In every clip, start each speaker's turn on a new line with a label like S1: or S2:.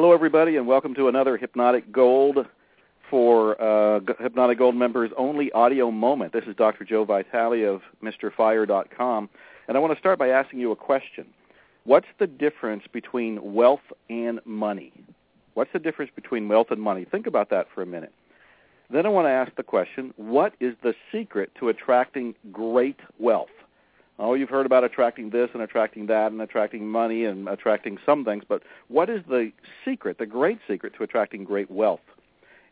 S1: Hello, everybody, and welcome to another Hypnotic Gold for uh, Hypnotic Gold members only audio moment. This is Dr. Joe Vitale of MrFire.com, and I want to start by asking you a question. What's the difference between wealth and money? What's the difference between wealth and money? Think about that for a minute. Then I want to ask the question, what is the secret to attracting great wealth? Oh, you've heard about attracting this and attracting that and attracting money and attracting some things, but what is the secret, the great secret to attracting great wealth?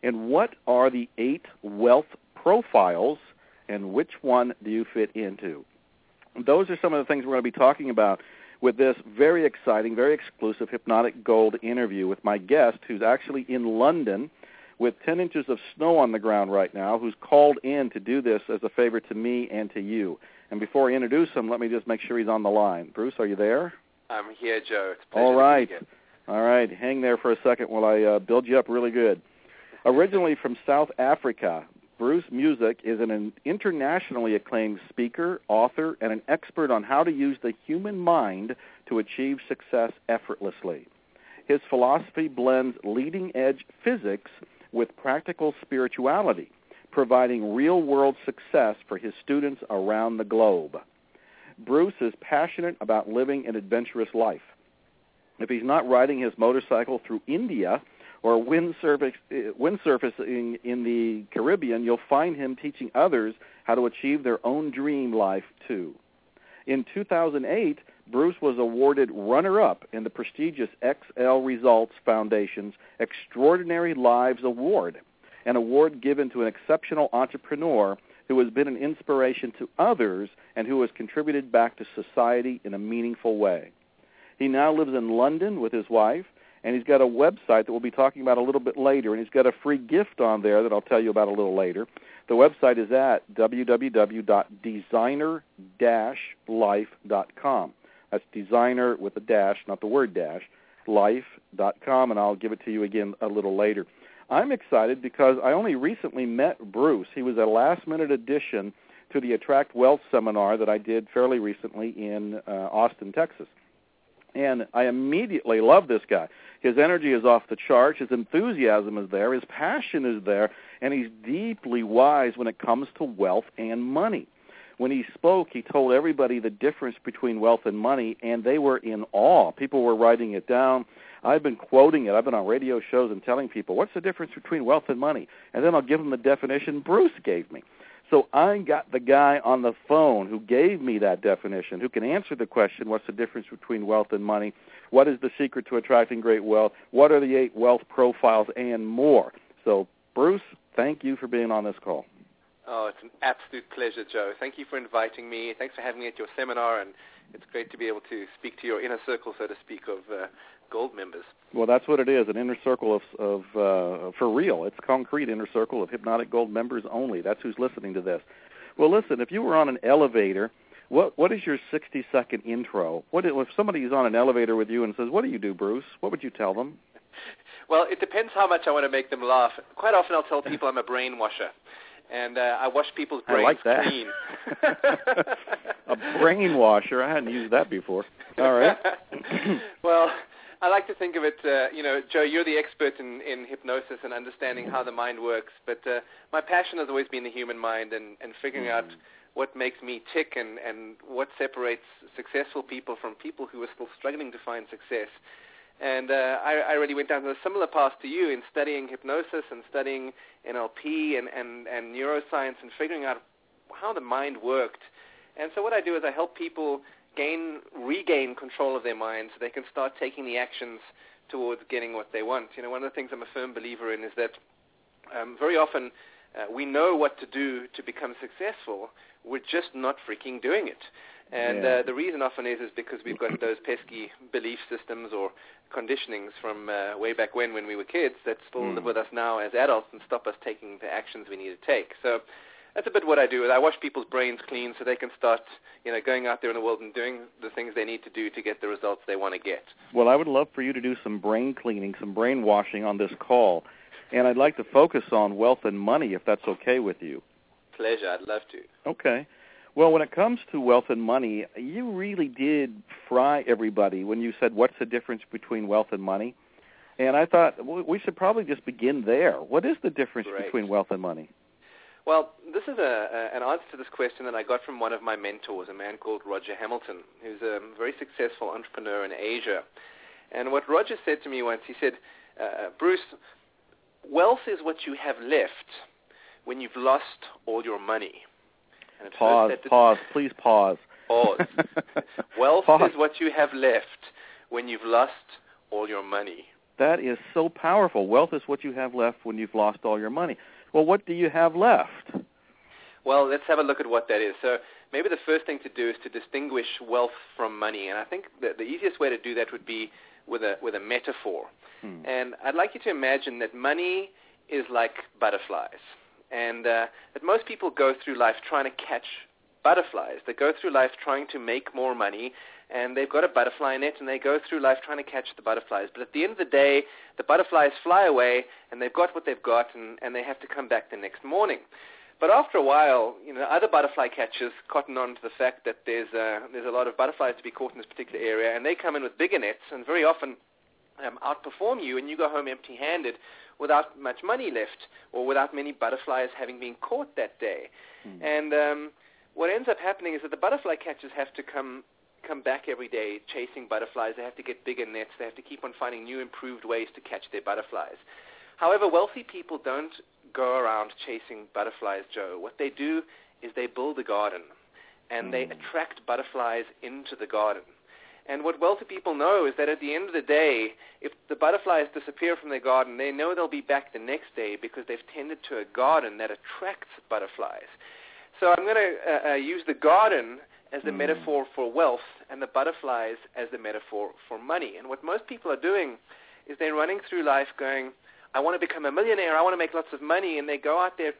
S1: And what are the eight wealth profiles and which one do you fit into? Those are some of the things we're going to be talking about with this very exciting, very exclusive Hypnotic Gold interview with my guest who's actually in London with 10 inches of snow on the ground right now, who's called in to do this as a favor to me and to you. And before I introduce him, let me just make sure he's on the line. Bruce, are you there?
S2: I'm here, Joe.
S1: All right. All right. Hang there for a second while I uh, build you up really good. Originally from South Africa, Bruce Muzik is an internationally acclaimed speaker, author, and an expert on how to use the human mind to achieve success effortlessly. His philosophy blends leading-edge physics with practical spirituality, providing real-world success for his students around the globe. Bruce is passionate about living an adventurous life. If he's not riding his motorcycle through India or windsurfing in the Caribbean, you'll find him teaching others how to achieve their own dream life too. In 2008, Bruce was awarded runner-up in the prestigious XL Results Foundation's Extraordinary Lives Award, an award given to an exceptional entrepreneur who has been an inspiration to others and who has contributed back to society in a meaningful way. He now lives in London with his wife, and he's got a website that we'll be talking about a little bit later, and he's got a free gift on there that I'll tell you about a little later. The website is at www.designer-life.com. That's designer with a dash, not the word dash, life.com, and I'll give it to you again a little later. I'm excited because I only recently met Bruce. He was a last-minute addition to the Attract Wealth seminar that I did fairly recently in uh, Austin, Texas. And I immediately love this guy. His energy is off the charts. His enthusiasm is there. His passion is there. And he's deeply wise when it comes to wealth and money. When he spoke, he told everybody the difference between wealth and money, and they were in awe. People were writing it down. I've been quoting it. I've been on radio shows and telling people, what's the difference between wealth and money? And then I'll give them the definition Bruce gave me. So I got the guy on the phone who gave me that definition, who can answer the question, what's the difference between wealth and money? What is the secret to attracting great wealth? What are the eight wealth profiles and more? So, Bruce, thank you for being on this call.
S2: Oh, it's an absolute pleasure, Joe. Thank you for inviting me. Thanks for having me at your seminar, and it's great to be able to speak to your inner circle, so to speak, of uh, gold members.
S1: Well, that's what it is, an inner circle of, of uh, for real. It's concrete inner circle of hypnotic gold members only. That's who's listening to this. Well, listen, if you were on an elevator, what what is your 60 second intro? What if somebody is on an elevator with you and says, "What do you do, Bruce?" What would you tell them?
S2: Well, it depends how much I want to make them laugh. Quite often, I'll tell people I'm a brainwasher and uh, I wash people's brains
S1: I like that.
S2: clean.
S1: a brainwasher. I hadn't used that before. All right.
S2: well, I like to think of it, uh, you know, Joe, you're the expert in, in hypnosis and understanding how the mind works, but uh, my passion has always been the human mind and, and figuring out what makes me tick and, and what separates successful people from people who are still struggling to find success. And uh, I, I really went down a similar path to you in studying hypnosis and studying NLP and, and, and neuroscience and figuring out how the mind worked. And so what I do is I help people gain, regain control of their mind so they can start taking the actions towards getting what they want. You know, one of the things I'm a firm believer in is that um, very often uh, we know what to do to become successful. We're just not freaking doing it. And
S1: yeah.
S2: uh, the reason often is is because we've got those pesky belief systems or conditionings from uh, way back when when we were kids that still
S1: Mm.
S2: live with us now as adults and stop us taking the actions we need to take. So that's a bit what I do. I wash people's brains clean so they can start, you know, going out there in the world and doing the things they need to do to get the results they want to get.
S1: Well, I would love for you to do some brain cleaning, some brain washing on this call. And I'd like to focus on wealth and money if that's okay with you.
S2: Pleasure. I'd love to.
S1: Okay. Well, when it comes to wealth and money, you really did fry everybody when you said, what's the difference between wealth and money? And I thought we should probably just begin there. What is the difference between wealth and money?
S2: Well, this is a, a, an answer to this question that I got from one of my mentors, a man called Roger Hamilton, who's a very successful entrepreneur in Asia. And what Roger said to me once, he said, uh, Bruce, wealth is what you have left when you've lost all your money.
S1: And pause, pause, please pause.
S2: Pause. wealth
S1: pause.
S2: is what you have left when you've lost all your money.
S1: That is so powerful. Wealth is what you have left when you've lost all your money. Well, what do you have left?
S2: Well, let's have a look at what that is. So maybe the first thing to do is to distinguish wealth from money, and I think that the easiest way to do that would be with a with a metaphor.
S1: Hmm.
S2: And I'd like you to imagine that money is like butterflies, and uh, that most people go through life trying to catch butterflies. They go through life trying to make more money, and they've got a butterfly net, and they go through life trying to catch the butterflies. But at the end of the day, the butterflies fly away, and they've got what they've got, and, and they have to come back the next morning. But after a while, you know, other butterfly catchers cotton on to the fact that there's uh, there's a lot of butterflies to be caught in this particular area, and they come in with bigger nets, and very often um, outperform you, and you go home empty-handed without much money left, or without many butterflies having been caught that day.
S1: Hmm.
S2: And um, what ends up happening is that the butterfly catchers have to come come back every day chasing butterflies. They have to get bigger nets. They have to keep on finding new improved ways to catch their butterflies. However, wealthy people don't go around chasing butterflies, Joe. What they do is they build a garden and they attract butterflies into the garden. And what wealthy people know is that at the end of the day, if the butterflies disappear from their garden, they know they'll be back the next day because they've tended to a garden that attracts butterflies. So I'm going to uh, uh, use the garden as the
S1: Mm.
S2: metaphor for wealth and the butterflies as the metaphor for money. And what most people are doing is they're running through life going, I want to become a millionaire, I want to make lots of money, and they go out there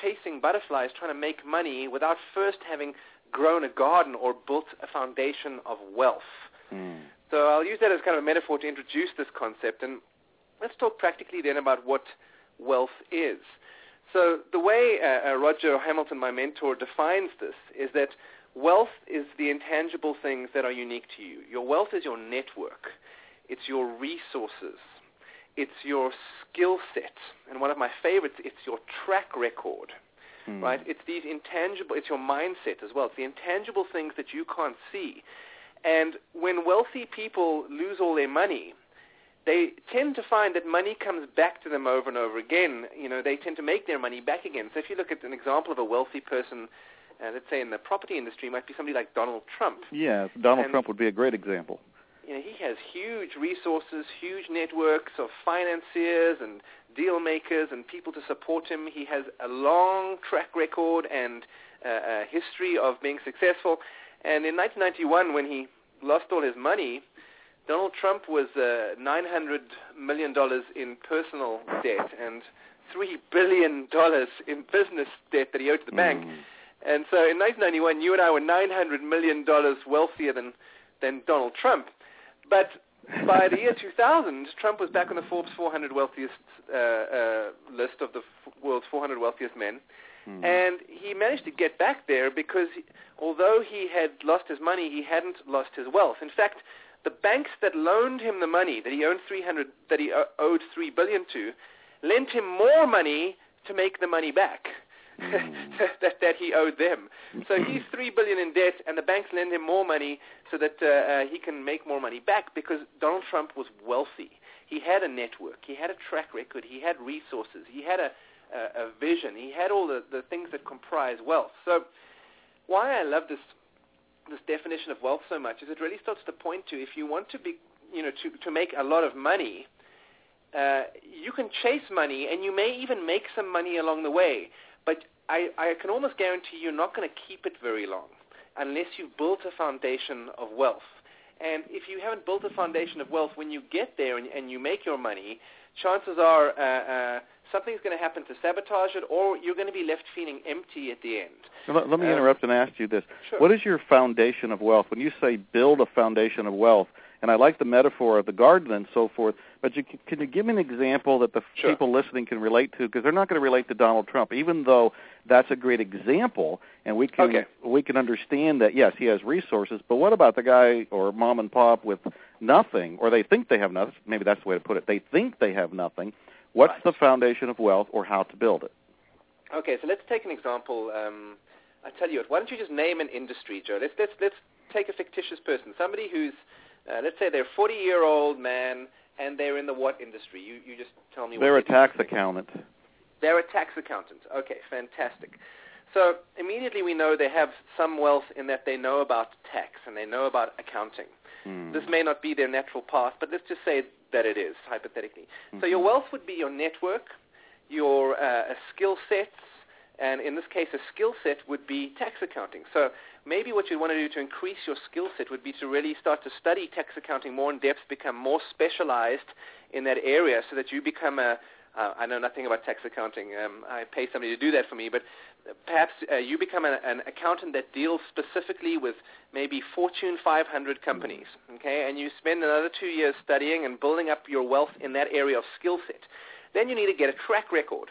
S2: chasing butterflies, trying to make money without first having grown a garden or built a foundation of wealth.
S1: Hmm.
S2: So I'll use that as kind of a metaphor to introduce this concept. And let's talk practically then about what wealth is. So the way uh, uh, Roger Hamilton, my mentor, defines this is that wealth is the intangible things that are unique to you. Your wealth is your network. It's your resources. It's your skill set. And one of my favorites, it's your track record
S1: Hmm.
S2: right? It's these intangible, it's your mindset as well. It's the intangible things that you can't see. And when wealthy people lose all their money, they tend to find that money comes back to them over and over again. You know, they tend to make their money back again. So if you look at an example of a wealthy person, uh, let's say in the property industry, might be somebody like Donald Trump.
S1: Yes, Donald
S2: And-
S1: Trump would be a great example.
S2: You know, he has huge resources, huge networks of financiers and deal makers and people to support him. He has a long track record and uh, a history of being successful. And in 1991, when he lost all his money, Donald Trump was uh, $900 million in personal debt and $3 billion in business debt that he owed to the bank. And so in 1991, you and I were $900 million wealthier than, than Donald Trump. But by the year 2000, Trump was back on the Forbes 400 wealthiest uh, uh, list of the f- world's 400 wealthiest men.
S1: Hmm.
S2: And he managed to get back there because he- although he had lost his money, he hadn't lost his wealth. In fact, the banks that loaned him the money that he owned 300 that he o- owed 3 billion to lent him more money to make the money back. That that he owed them. So he's three billion in debt, and the banks lend him more money so that uh, uh, he can make more money back because Donald Trump was wealthy. He had a network. He had a track record. He had resources. He had a a, a vision. He had all the, the things that comprise wealth. So why I love this this definition of wealth so much is it really starts to point to if you want to be you know to to make a lot of money uh, you can chase money and you may even make some money along the way but I, I can almost guarantee you're not going to keep it very long unless you've built a foundation of wealth. And if you haven't built a foundation of wealth, when you get there and, and you make your money, chances are uh, uh, something's going to happen to sabotage it, or you're going to be left feeling empty at the end.
S1: Let, let me
S2: Uh,
S1: interrupt and ask you this.
S2: Sure.
S1: What is your foundation of wealth? When you say build a foundation of wealth, and I like the metaphor of the garden and so forth. But you, can you give me an example that the
S2: sure.
S1: people listening can relate to? Because they're not going to relate to Donald Trump, even though that's a great example, and we can
S2: okay.
S1: we can understand that yes, he has resources. But what about the guy or mom and pop with nothing, or they think they have nothing? Maybe that's the way to put it. They think they have nothing. What's
S2: right.
S1: the foundation of wealth, or how to build it?
S2: Okay, so let's take an example. Um, I tell you what. Why don't you just name an industry, Joe? Let's let's let's take a fictitious person, somebody who's, uh, let's say they're a 40-year-old man and they're in the what industry? You you just tell me.
S1: They're a tax accountant.
S2: They're a tax accountant. Okay, fantastic. So immediately we know they have some wealth in that they know about tax and they know about accounting.
S1: Hmm.
S2: This may not be their natural path, but let's just say that it is, hypothetically.
S1: Mm-hmm.
S2: So your wealth would be your network, your uh, skill sets, and in this case, a skill set would be tax accounting. So maybe what you'd want to do to increase your skill set would be to really start to study tax accounting more in depth, become more specialized in that area so that you become a, uh, I know nothing about tax accounting. Um, I pay somebody to do that for me, but perhaps uh, you become an, an accountant that deals specifically with maybe Fortune 500 companies, okay, and you spend another two years studying and building up your wealth in that area of skill set. Then you need to get a track record.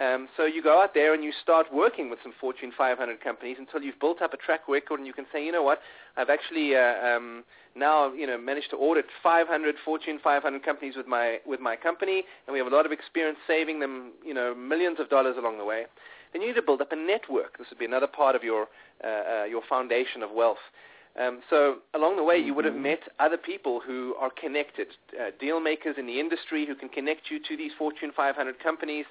S2: Um, so you go out there and you start working with some Fortune 500 companies until you've built up a track record and you can say, you know what, I've actually uh, um, now you know managed to audit 500 Fortune 500 companies with my with my company, and we have a lot of experience saving them you know millions of dollars along the way. Then you need to build up a network. This would be another part of your uh, uh, your foundation of wealth. Um, so along the way, you would have
S1: Mm-hmm.
S2: met other people who are connected, uh, deal makers in the industry who can connect you to these Fortune 500 companies.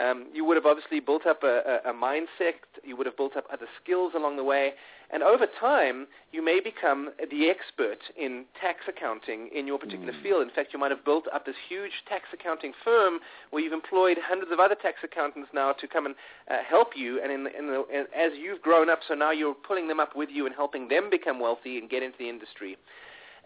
S2: Um, you would have obviously built up a, a, a mindset. You would have built up other skills along the way. And over time, you may become the expert in tax accounting in your particular
S1: Mm.
S2: field. In fact, you might have built up this huge tax accounting firm where you've employed hundreds of other tax accountants now to come and uh, help you. And, in, in the, and as you've grown up, so now you're pulling them up with you and helping them become wealthy and get into the industry.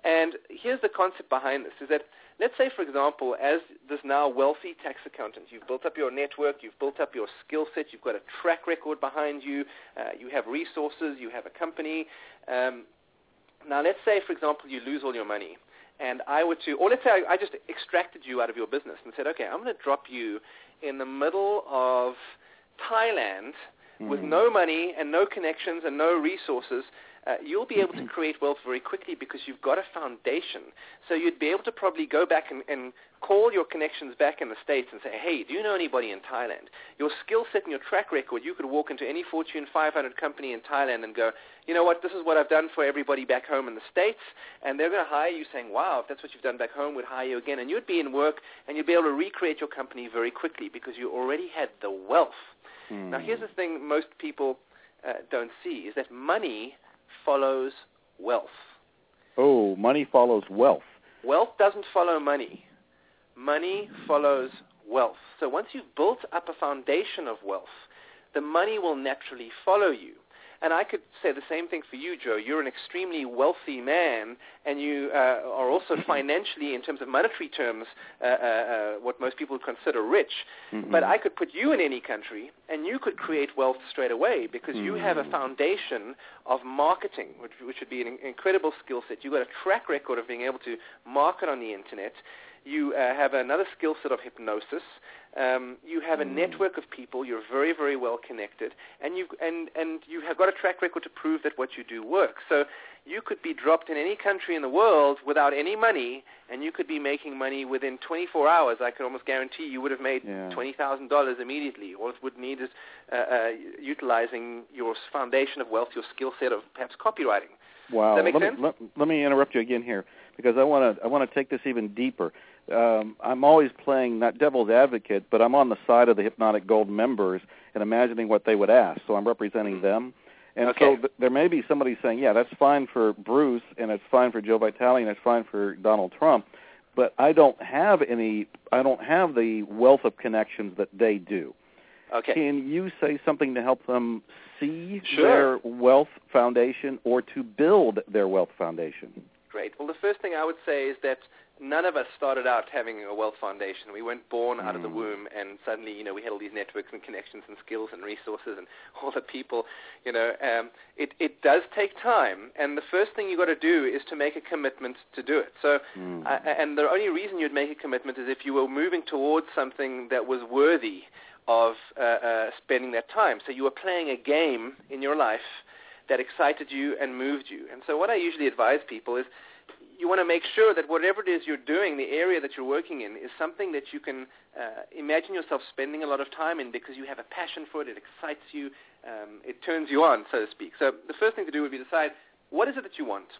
S2: And here's the concept behind this, is that let's say, for example, as this now wealthy tax accountant, you've built up your network, you've built up your skill set, you've got a track record behind you, uh, you have resources, you have a company. Um, now, let's say, for example, you lose all your money. And I were to, or let's say I, I just extracted you out of your business and said, okay, I'm going to drop you in the middle of Thailand with
S1: Mhm.
S2: no money and no connections and no resources, uh, you'll be able to create wealth very quickly because you've got a foundation. So you'd be able to probably go back and, and call your connections back in the States and say, hey, do you know anybody in Thailand? Your skill set and your track record, you could walk into any Fortune 500 company in Thailand and go, you know what, this is what I've done for everybody back home in the States, and they're going to hire you saying, wow, if that's what you've done back home, we'd hire you again. And you'd be in work and you'd be able to recreate your company very quickly because you already had the wealth. Now, here's the thing most people uh, don't see is that money follows wealth.
S1: Oh, money follows wealth.
S2: Wealth doesn't follow money. Money follows wealth. So once you've built up a foundation of wealth, the money will naturally follow you. And I could say the same thing for you, Joe. You're an extremely wealthy man, and you uh, are also financially, in terms of monetary terms, uh, uh, uh, what most people would consider rich.
S1: Mhm.
S2: But I could put you in any country, and you could create wealth straight away because you have a
S1: Mm.
S2: foundation of marketing, which, which would be an incredible skill set. You've got a track record of being able to market on the internet. You uh, have another skill set of hypnosis. Um, you have a
S1: Mm.
S2: network of people. You're very, very well connected, and you and and you have got a track record to prove that what you do works. So you could be dropped in any country in the world without any money, and you could be making money within 24 hours. I could almost guarantee you would have made
S1: Yeah.
S2: twenty thousand dollars immediately. All it would need is uh, uh, utilizing your foundation of wealth, your skill set of perhaps copywriting.
S1: Wow.
S2: Does that make
S1: let? Me, let, let me interrupt you again here because I want to I want to take this even deeper. Um, I'm always playing not devil's advocate, but I'm on the side of the Hypnotic Gold members and imagining what they would ask. So I'm representing them. And
S2: Mm-hmm. Okay.
S1: so th- there may be somebody saying, "Yeah, that's fine for Bruce, and it's fine for Joe Vitale, and it's fine for Donald Trump." But I don't have any. I don't have the wealth of connections that they do.
S2: Okay.
S1: Can you say something to help them see
S2: Sure.
S1: their wealth foundation or to build their wealth foundation?
S2: Great. Well, the first thing I would say is that none of us started out having a wealth foundation. We weren't born out of the womb and suddenly, you know, we had all these networks and connections and skills and resources and all the people, you know. Um, it, it does take time, and the first thing you've got to do is to make a commitment to do it. So,
S1: Mm.
S2: uh, and the only reason you'd make a commitment is if you were moving towards something that was worthy of uh, uh, spending that time. So you were playing a game in your life that excited you and moved you. And so what I usually advise people is you want to make sure that whatever it is you're doing, the area that you're working in, is something that you can uh, imagine yourself spending a lot of time in because you have a passion for it, it excites you, um, it turns you on, so to speak. So the first thing to do would be decide what is it that you want,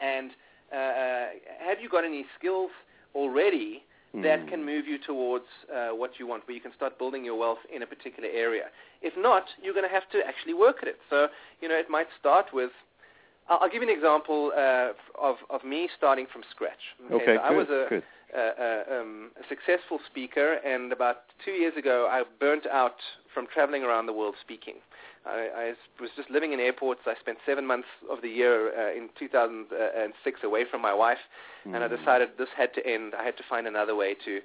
S2: and uh, have you got any skills already that
S1: Mm.
S2: can move you towards uh, what you want, where you can start building your wealth in a particular area. If not, you're going to have to actually work at it. So, you know, it might start with. I'll, I'll give you an example uh, of of me starting from scratch.
S1: Okay,
S2: so I was a,
S1: good.
S2: a, a, um, a successful speaker, and about two years ago, I burnt out from traveling around the world speaking. I, I was just living in airports. I spent seven months of the year uh, in 2006 away from my wife, and I
S1: Mm.
S2: decided this had to end. I had to find another way to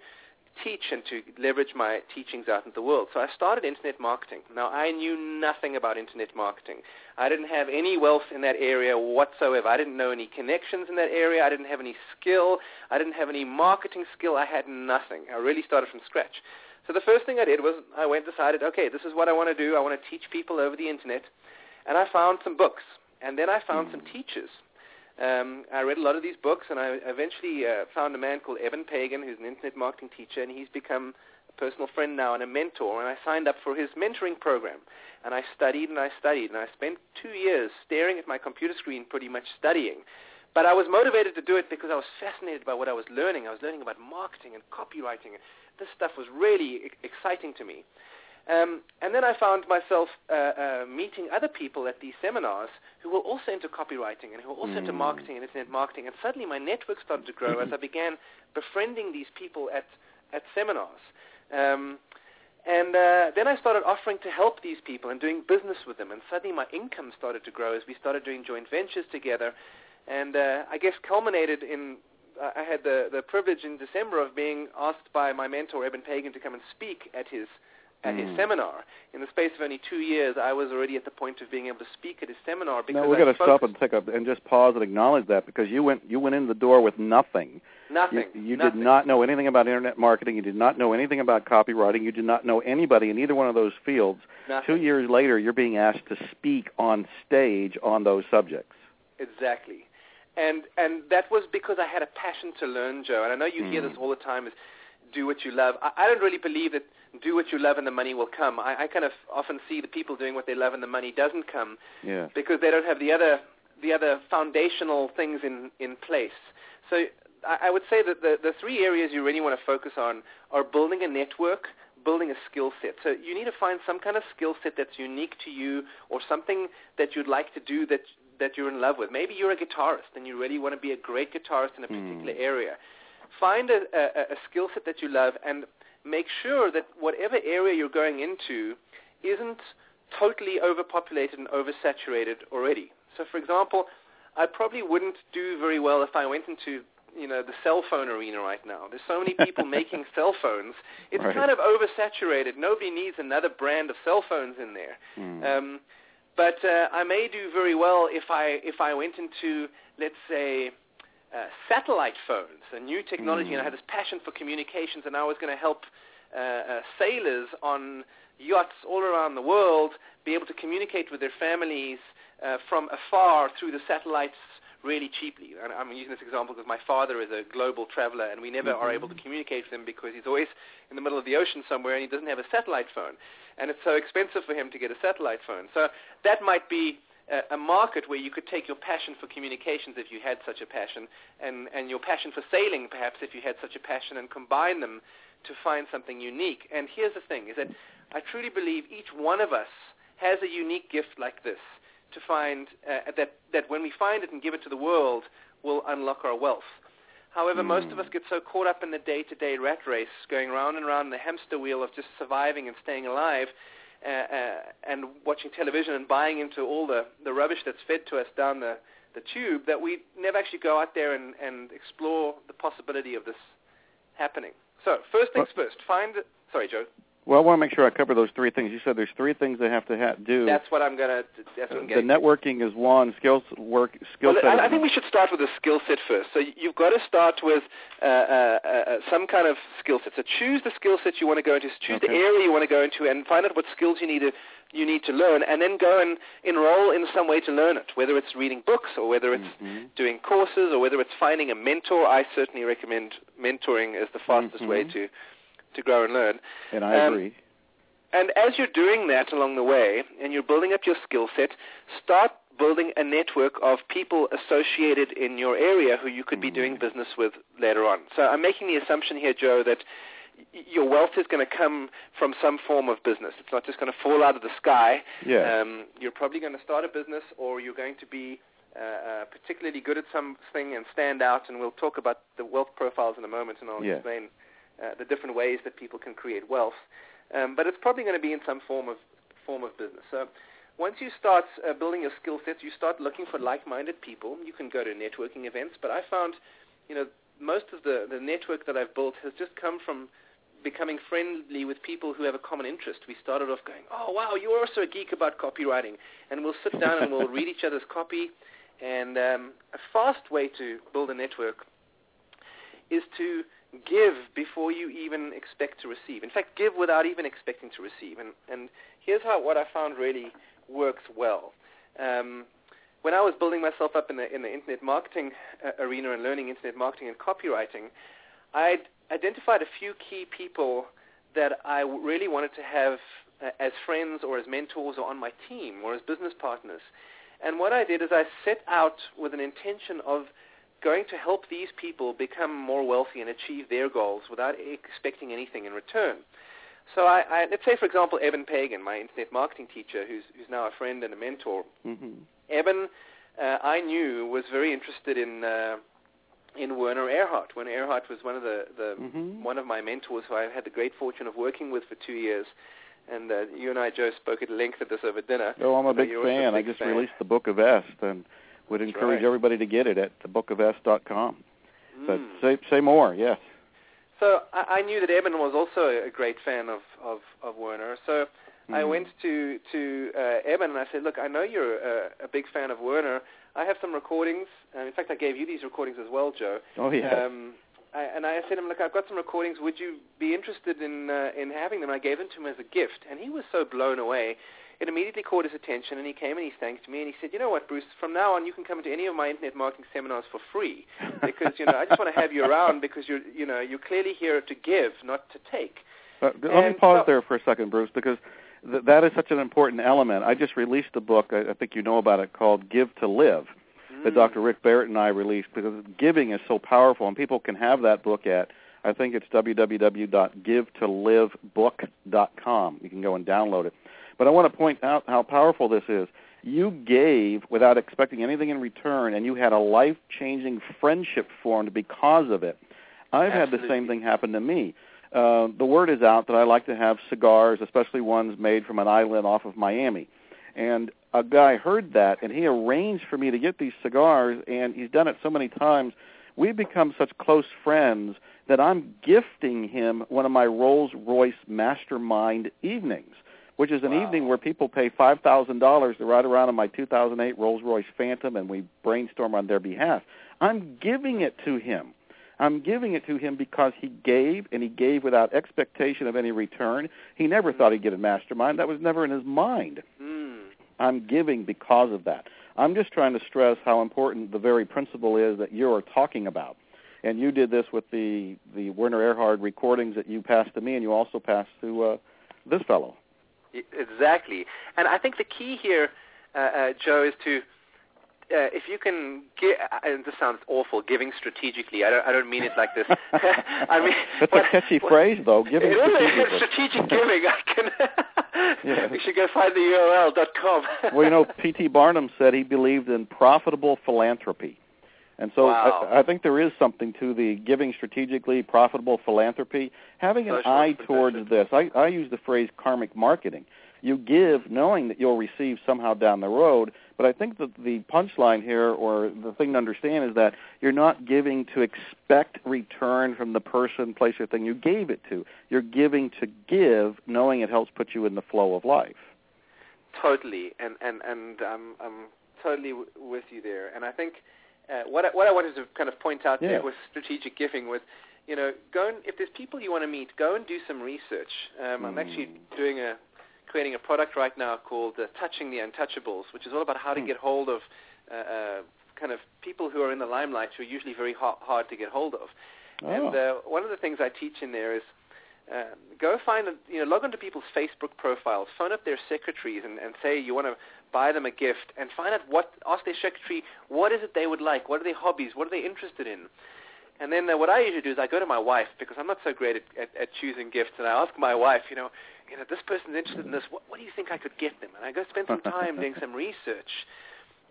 S2: teach and to leverage my teachings out into the world. So I started internet marketing. Now I knew nothing about internet marketing. I didn't have any wealth in that area whatsoever. I didn't know any connections in that area. I didn't have any skill. I didn't have any marketing skill. I had nothing. I really started from scratch. So the first thing I did was I went and decided, okay, this is what I want to do. I want to teach people over the internet. And I found some books. And then I found some teachers. Um, I read a lot of these books, and I eventually uh, found a man called Eben Pagan, who's an internet marketing teacher, and he's become a personal friend now and a mentor. And I signed up for his mentoring program, and I studied and I studied, and I spent two years staring at my computer screen, pretty much studying. But I was motivated to do it because I was fascinated by what I was learning. I was learning about marketing and copywriting. This stuff was really e- exciting to me. Um, and then I found myself uh, uh, meeting other people at these seminars who were also into copywriting and who were also into
S1: Mm.
S2: marketing and internet marketing. And suddenly my network started to grow as I began befriending these people at, at seminars. Um, and uh, then I started offering to help these people and doing business with them. And suddenly my income started to grow as we started doing joint ventures together. And uh, I guess culminated in uh, I had the, the privilege in December of being asked by my mentor, Eben Pagan, to come and speak at his at his
S1: Mm.
S2: seminar. In the space of only two years, I was already at the point of being able to speak at his seminar because
S1: No, we're going to stop and take up and just pause and acknowledge that because you went you went in the door with nothing.
S2: nothing.
S1: You, you
S2: nothing.
S1: did not know anything about internet marketing. You did not know anything about copywriting. You did not know anybody in either one of those fields.
S2: Nothing.
S1: Two years later, you're being asked to speak on stage on those subjects.
S2: Exactly. And and that was because I had a passion to learn, Joe. And I know you hear
S1: Mm.
S2: this all the time is do what you love. I, I don't really believe that do what you love and the money will come. I, I kind of often see the people doing what they love and the money doesn't come
S1: Yeah.
S2: because they don't have the other the other foundational things in in place. So I, I would say that the the three areas you really want to focus on are building a network, building a skill set. So you need to find some kind of skill set that's unique to you, or something that you'd like to do that that you're in love with. Maybe you're a guitarist and you really want to be a great guitarist in a particular
S1: Mm.
S2: area. Find a, a, a skill set that you love and make sure that whatever area you're going into isn't totally overpopulated and oversaturated already. So, for example, I probably wouldn't do very well if I went into you know the cell phone arena right now. There's so many people making cell phones. It's
S1: Right.
S2: kind of oversaturated. Nobody needs another brand of cell phones in there.
S1: Mm.
S2: Um, but uh, I may do very well if I if I went into let's say uh, satellite phones, a new technology, and I had this passion for communications, and I was going to help uh, uh, sailors on yachts all around the world be able to communicate with their families uh, from afar through the satellites really cheaply. And I'm using this example because my father is a global traveler, and we never are able to communicate with him because he's always in the middle of the ocean somewhere, and he doesn't have a satellite phone, and it's so expensive for him to get a satellite phone. So that might be a, a market where you could take your passion for communications if you had such a passion, and, and your passion for sailing perhaps if you had such a passion, and combine them to find something unique. And here's the thing, is that I truly believe each one of us has a unique gift like this to find uh, that, that when we find it and give it to the world will unlock our wealth. However,
S1: Hmm.
S2: most of us get so caught up in the day-to-day rat race, going round and round in the hamster wheel of just surviving and staying alive, uh, uh, and watching television and buying into all the, the rubbish that's fed to us down the the tube that we never actually go out there and, and explore the possibility of this happening. So first things first, find. Sorry, Joe.
S1: Well, I want to make sure I cover those three things. You said there's three things they have to ha- do.
S2: That's what I'm gonna. That's what I'm
S1: the networking is one. Skills work. Skill
S2: well,
S1: set.
S2: I, I think we should start with the skill set first. So you've got to start with uh, uh, uh, some kind of skill set. So choose the skill set you want to go into. Choose
S1: Okay.
S2: the area you want to go into, and find out what skills you need to you need to learn, and then go and enroll in some way to learn it. Whether it's reading books, or whether it's
S1: Mhm.
S2: doing courses, or whether it's finding a mentor. I certainly recommend mentoring as the fastest way
S1: Mhm.
S2: to to grow and learn.
S1: And I
S2: Um,
S1: agree.
S2: And as you're doing that along the way, and you're building up your skill set, start building a network of people associated in your area who you could be doing business with later on. So I'm making the assumption here, Joe, that your wealth is going to come from some form of business. It's not just going to fall out of the sky.
S1: Yes.
S2: Um, you're probably going to start a business, or you're going to be uh, uh, particularly good at something and stand out. And we'll talk about the wealth profiles in a moment, and I'll
S1: Yes.
S2: explain uh, the different ways that people can create wealth. Um, but it's probably going to be in some form of form of business. So once you start uh, building your skill sets, you start looking for like-minded people. You can go to networking events, but I found, you know, most of the the network that I've built has just come from becoming friendly with people who have a common interest. We started off going, "Oh wow, you're also a geek about copywriting," and we'll sit down and we'll read each other's copy. And um, a fast way to build a network is to give before you even expect to receive. In fact, give without even expecting to receive. And, and here's how what I found really works well. Um, when I was building myself up in the in the internet marketing uh, arena and learning internet marketing and copywriting, I'd identified a few key people that I really wanted to have uh, as friends or as mentors or on my team or as business partners. And what I did is I set out with an intention of going to help these people become more wealthy and achieve their goals without expecting anything in return. So I, I, let's say, for example, Eben Pagan, my internet marketing teacher, who's, who's now a friend and a mentor.
S1: hmm
S2: Eben, uh, I knew, was very interested in uh, in Werner Erhard. Werner Erhard was one of the, the
S1: Mhm.
S2: one of my mentors who I had the great fortune of working with for two years. And uh, you and I, Joe, spoke at length at this over dinner.
S1: Oh, I'm a
S2: So
S1: big
S2: you're a
S1: fan. I just
S2: fan.
S1: released the Book of Est and would
S2: That's
S1: encourage
S2: right.
S1: everybody to get it at thebookofest.com. But
S2: Mm.
S1: say say more. Yes.
S2: So I, I knew that Eben was also a great fan of, of, of Werner. So I
S1: Mhm.
S2: went to to uh, Eben and I said, "Look, I know you're a, a big fan of Werner. I have some recordings. In fact, I gave you these recordings as well, Joe.
S1: Oh yes.
S2: Um, I, and I said to him, "Look, I've got some recordings. Would you be interested in uh, in having them?" I gave them to him as a gift, and he was so blown away. It immediately caught his attention, and he came and he thanked me, and he said, "You know what, Bruce? From now on, you can come to any of my internet marketing seminars for free because you know I just want to have you around because you're you know you're clearly here to give, not to take."
S1: Let me pause
S2: so-
S1: there for a second, Bruce, because th- that is such an important element. I just released a book. I, I think you know about it called "Give to Live." that
S2: Mm.
S1: Dr. Rick Barrett and I released because giving is so powerful, and people can have that book at I think it's www.givetolivebook.com. You can go and download it. But I want to point out how powerful this is. You gave without expecting anything in return, and you had a life-changing friendship formed because of it. I've had the same thing happen to me. Uh, the word is out that I like to have cigars, especially ones made from an island off of Miami. And a guy heard that, and he arranged for me to get these cigars, and he's done it so many times. We've become such close friends that I'm gifting him one of my Rolls Royce Mastermind evenings, which is an
S2: Wow.
S1: evening where people pay five thousand dollars to ride around in my 2008 Rolls Royce Phantom, and we brainstorm on their behalf. I'm giving it to him. I'm giving it to him because he gave, and he gave without expectation of any return. He never thought he'd get a mastermind. That was never in his mind.
S2: Mm.
S1: I'm giving because of that. I'm just trying to stress how important the very principle is that you're talking about. And you did this with the the Werner Erhard recordings that you passed to me, and you also passed to uh, this fellow.
S2: Exactly. And I think the key here, uh, uh, Joe, is to uh, if you can give, and this sounds awful, giving strategically. I don't, I don't mean it like this. I mean,
S1: That's
S2: what-
S1: a catchy phrase, though. Giving
S2: it is
S1: strategically.
S2: strategic giving. I can.
S1: Yeah.
S2: You should go find the URL dot com.
S1: well, you know, P.T. Barnum said he believed in profitable philanthropy. And so
S2: Wow.
S1: I, I think there is something to the giving strategically, profitable philanthropy, having an
S2: Social
S1: eye towards this. I, I use the phrase karmic marketing. You give knowing that you'll receive somehow down the road, But I think that the punchline here, or the thing to understand, is that you're not giving to expect return from the person, place, or thing you gave it to. You're giving to give, knowing it helps put you in the flow of life.
S2: Totally, and and and um, I'm totally w- with you there. And I think uh, what I, what I wanted to kind of point out
S1: Yeah.
S2: there with strategic giving was, you know, go and if there's people you want to meet, go and do some research. Um, I'm actually
S1: Mm.
S2: doing a creating a product right now called uh, Touching the Untouchables, which is all about how to
S1: Hmm.
S2: get hold of uh, uh, kind of people who are in the limelight who are usually very hard, hard to get hold of.
S1: Oh.
S2: And uh, one of the things I teach in there is uh, go find, a, you know, log onto people's Facebook profiles, phone up their secretaries, and, and say you want to buy them a gift, and find out what, ask their secretary what is it they would like, what are their hobbies, what are they interested in. And then uh, what I usually do is I go to my wife because I'm not so great at, at, at choosing gifts, and I ask my wife, you know, you know, this person's interested in this. What, what do you think I could get them? And I go spend some time doing some research,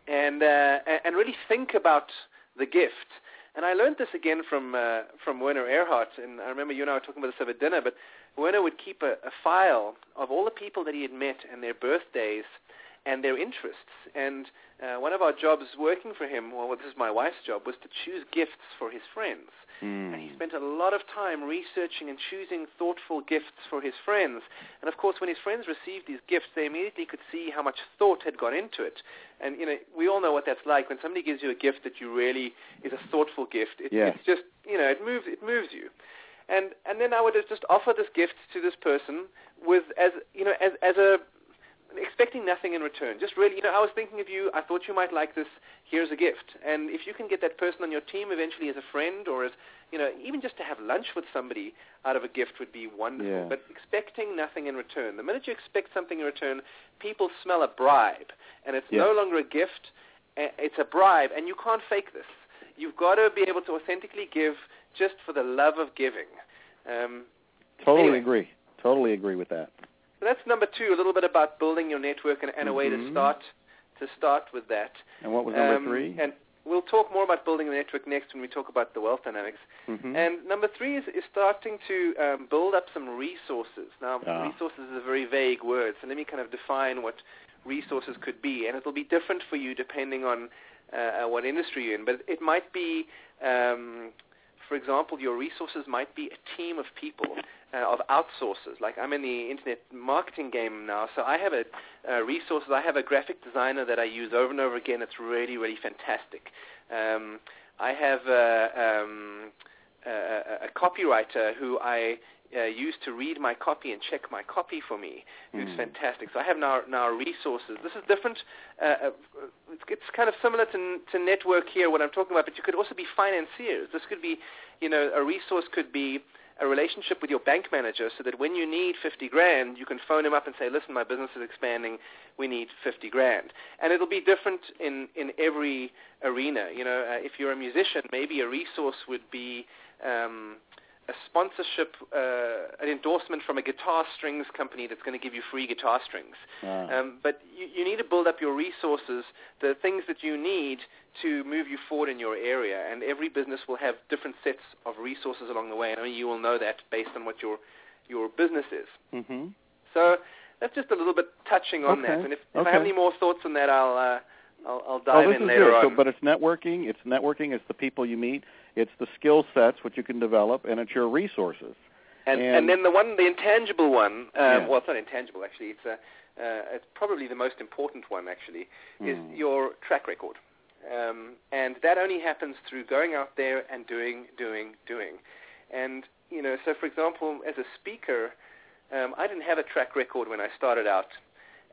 S2: and uh, and- really think about the gift. And I learned this again from uh, from Werner Erhard, and I remember you and I were talking about this over dinner. But Werner would keep a, a file of all the people that he had met and their birthdays and their interests. And uh, one of our jobs working for him, well, this is my wife's job, was to choose gifts for his friends. And he
S1: Mm.
S2: spent a lot of time researching and choosing thoughtful gifts for his friends. And of course, when his friends received these gifts, they immediately could see how much thought had gone into it. And you know, we all know what that's like when somebody gives you a gift that you really is a thoughtful gift. It,
S1: Yes.
S2: It's just you know, it moves it moves you. And and then I would just offer this gift to this person with as you know as as a expecting nothing in return. Just really, you know, I was thinking of you. I thought you might like this. Here's a gift. And if you can get that person on your team eventually as a friend or as, you know, even just to have lunch with somebody out of a gift would be wonderful.
S1: Yeah.
S2: But expecting nothing in return. The minute you expect something in return, people smell a bribe. And it's no longer a gift. It's a bribe. And you can't fake this. You've got to be able to authentically give just for the love of giving. Um,
S1: Totally
S2: Anyway.
S1: agree. Totally agree with that.
S2: So that's number two, a little bit about building your network and, and a way to
S1: Mhm.
S2: start to start with that.
S1: And what was number
S2: Um,
S1: three?
S2: And we'll talk more about building the network next when we talk about the wealth dynamics.
S1: Mhm.
S2: And number three is, is starting to um, build up some resources. Now,
S1: Ah.
S2: resources is a very vague word, so let me kind of define what resources could be. And it'll be different for you depending on uh, uh, what industry you're in. But it might be, um, for example, your resources might be a team of people, uh, of outsourcers. Like I'm in the internet marketing game now, so I have a uh, resources. I have a graphic designer that I use over and over again. It's really, really fantastic. Um, I have a, um, a, a a copywriter who I uh, use to read my copy and check my copy for me, who's
S1: Mm.
S2: fantastic. So I have now now resources. This is different. Uh, uh, it's, it's kind of similar to to network here, what I'm talking about. But you could also be financiers. This could be, you know, a resource could be a relationship with your bank manager so that when you need 50 grand, you can phone him up and say, listen, my business is expanding, we need 50 grand. And it'll be different in, in every arena. You know, uh, if you're a musician, maybe a resource would be um, a sponsorship, uh, an endorsement from a guitar strings company that's going to give you free guitar strings.
S1: Ah.
S2: Um, but you, you need to build up your resources, the things that you need to move you forward in your area. And every business will have different sets of resources along the way. And only you will know that based on what your your business is.
S1: hmm
S2: So that's just a little bit touching on that. And if, if
S1: Okay.
S2: I have any more thoughts on that, I'll uh, I'll, I'll
S1: Oh,
S2: dive
S1: this
S2: in
S1: is
S2: later on.
S1: So, but it's networking. It's networking. It's the people you meet. It's the skill sets which you can develop, and it's your resources.
S2: And,
S1: And-
S2: and then the one, the intangible one, um,
S1: Yeah.
S2: well, it's not intangible actually. It's a, uh, it's probably the most important one actually, is
S1: Hmm.
S2: your track record. Um, and that only happens through going out there and doing, doing, doing. And you know, so for example, as a speaker, um, I didn't have a track record when I started out,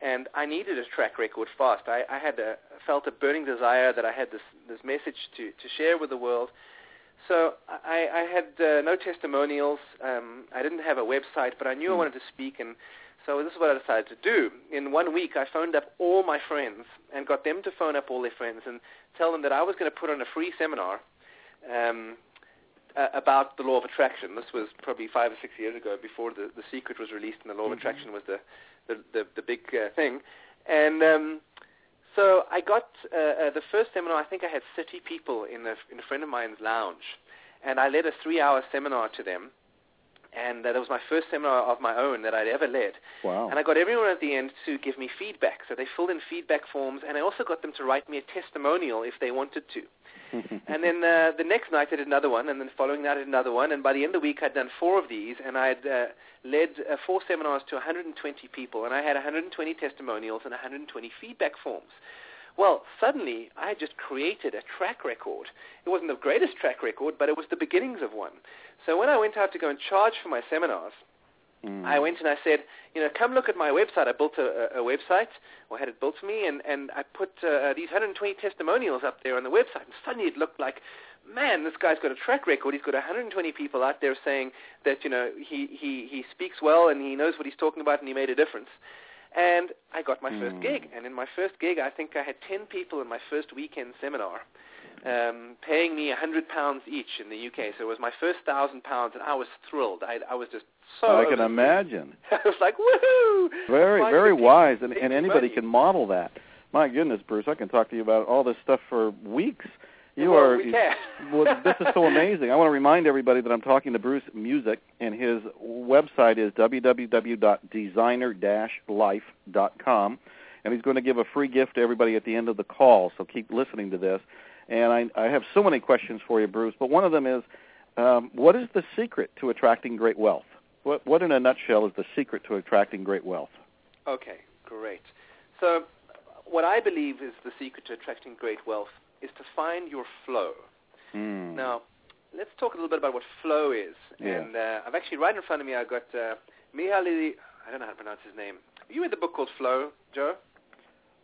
S2: and I needed a track record fast. I, I had a, felt a burning desire that I had this this message to to share with the world. So I, I had uh, no testimonials. Um, I didn't have a website, but I knew I
S1: Hmm.
S2: wanted to speak, and so this is what I decided to do. In one week, I phoned up all my friends and got them to phone up all their friends and tell them that I was going to put on a free seminar um, uh, about the law of attraction. This was probably five or six years ago, before the the secret was released, and the law of
S1: Mhm.
S2: attraction was the the the, the big uh, thing. And um, so I got uh, uh, the first seminar. I think I had 30 people in a, in a friend of mine's lounge, and I led a three-hour seminar to them. And uh, that was my first seminar of my own that I'd ever led.
S1: Wow.
S2: And I got everyone at the end to give me feedback. So they filled in feedback forms, and I also got them to write me a testimonial if they wanted to. and then uh, the next night I did another one, and then the following night I did another one, and by the end of the week I'd done four of these, and I'd uh, led uh, four seminars to 120 people, and I had 120 testimonials and 120 feedback forms. Well, suddenly I had just created a track record. It wasn't the greatest track record, but it was the beginnings of one. So when I went out to go and charge for my seminars,
S1: Mm.
S2: I went and I said, you know, come look at my website. I built a, a website, or had it built for me, and, and I put uh, these 120 testimonials up there on the website. And suddenly it looked like, man, this guy's got a track record. He's got 120 people out there saying that, you know, he, he, he speaks well and he knows what he's talking about and he made a difference. And I got my first
S1: Mm.
S2: gig. And in my first gig, I think I had 10 people in my first weekend seminar um, paying me a hundred pounds each in the UK. So it was my first thousand pounds, and I was thrilled. I, I was just so.
S1: I can imagine.
S2: I was like, woohoo!
S1: Very,
S2: Finally
S1: very wise, and, and anybody
S2: money.
S1: can model that. My goodness, Bruce, I can talk to you about all this stuff for weeks. You
S2: well,
S1: are.
S2: We can.
S1: well, this is so amazing. I want to remind everybody that I'm talking to Bruce Muzik, and his website is www.designer-life.com, and he's going to give a free gift to everybody at the end of the call. So keep listening to this. And I, I have so many questions for you, Bruce. But one of them is, um, what is the secret to attracting great wealth? What, what, in a nutshell, is the secret to attracting great wealth?
S2: Okay, great. So, what I believe is the secret to attracting great wealth is to find your flow.
S1: Mm.
S2: Now, let's talk a little bit about what flow is.
S1: Yeah.
S2: And uh, I've actually right in front of me, I've got uh, Mihaly. I don't know how to pronounce his name. You read the book called Flow, Joe?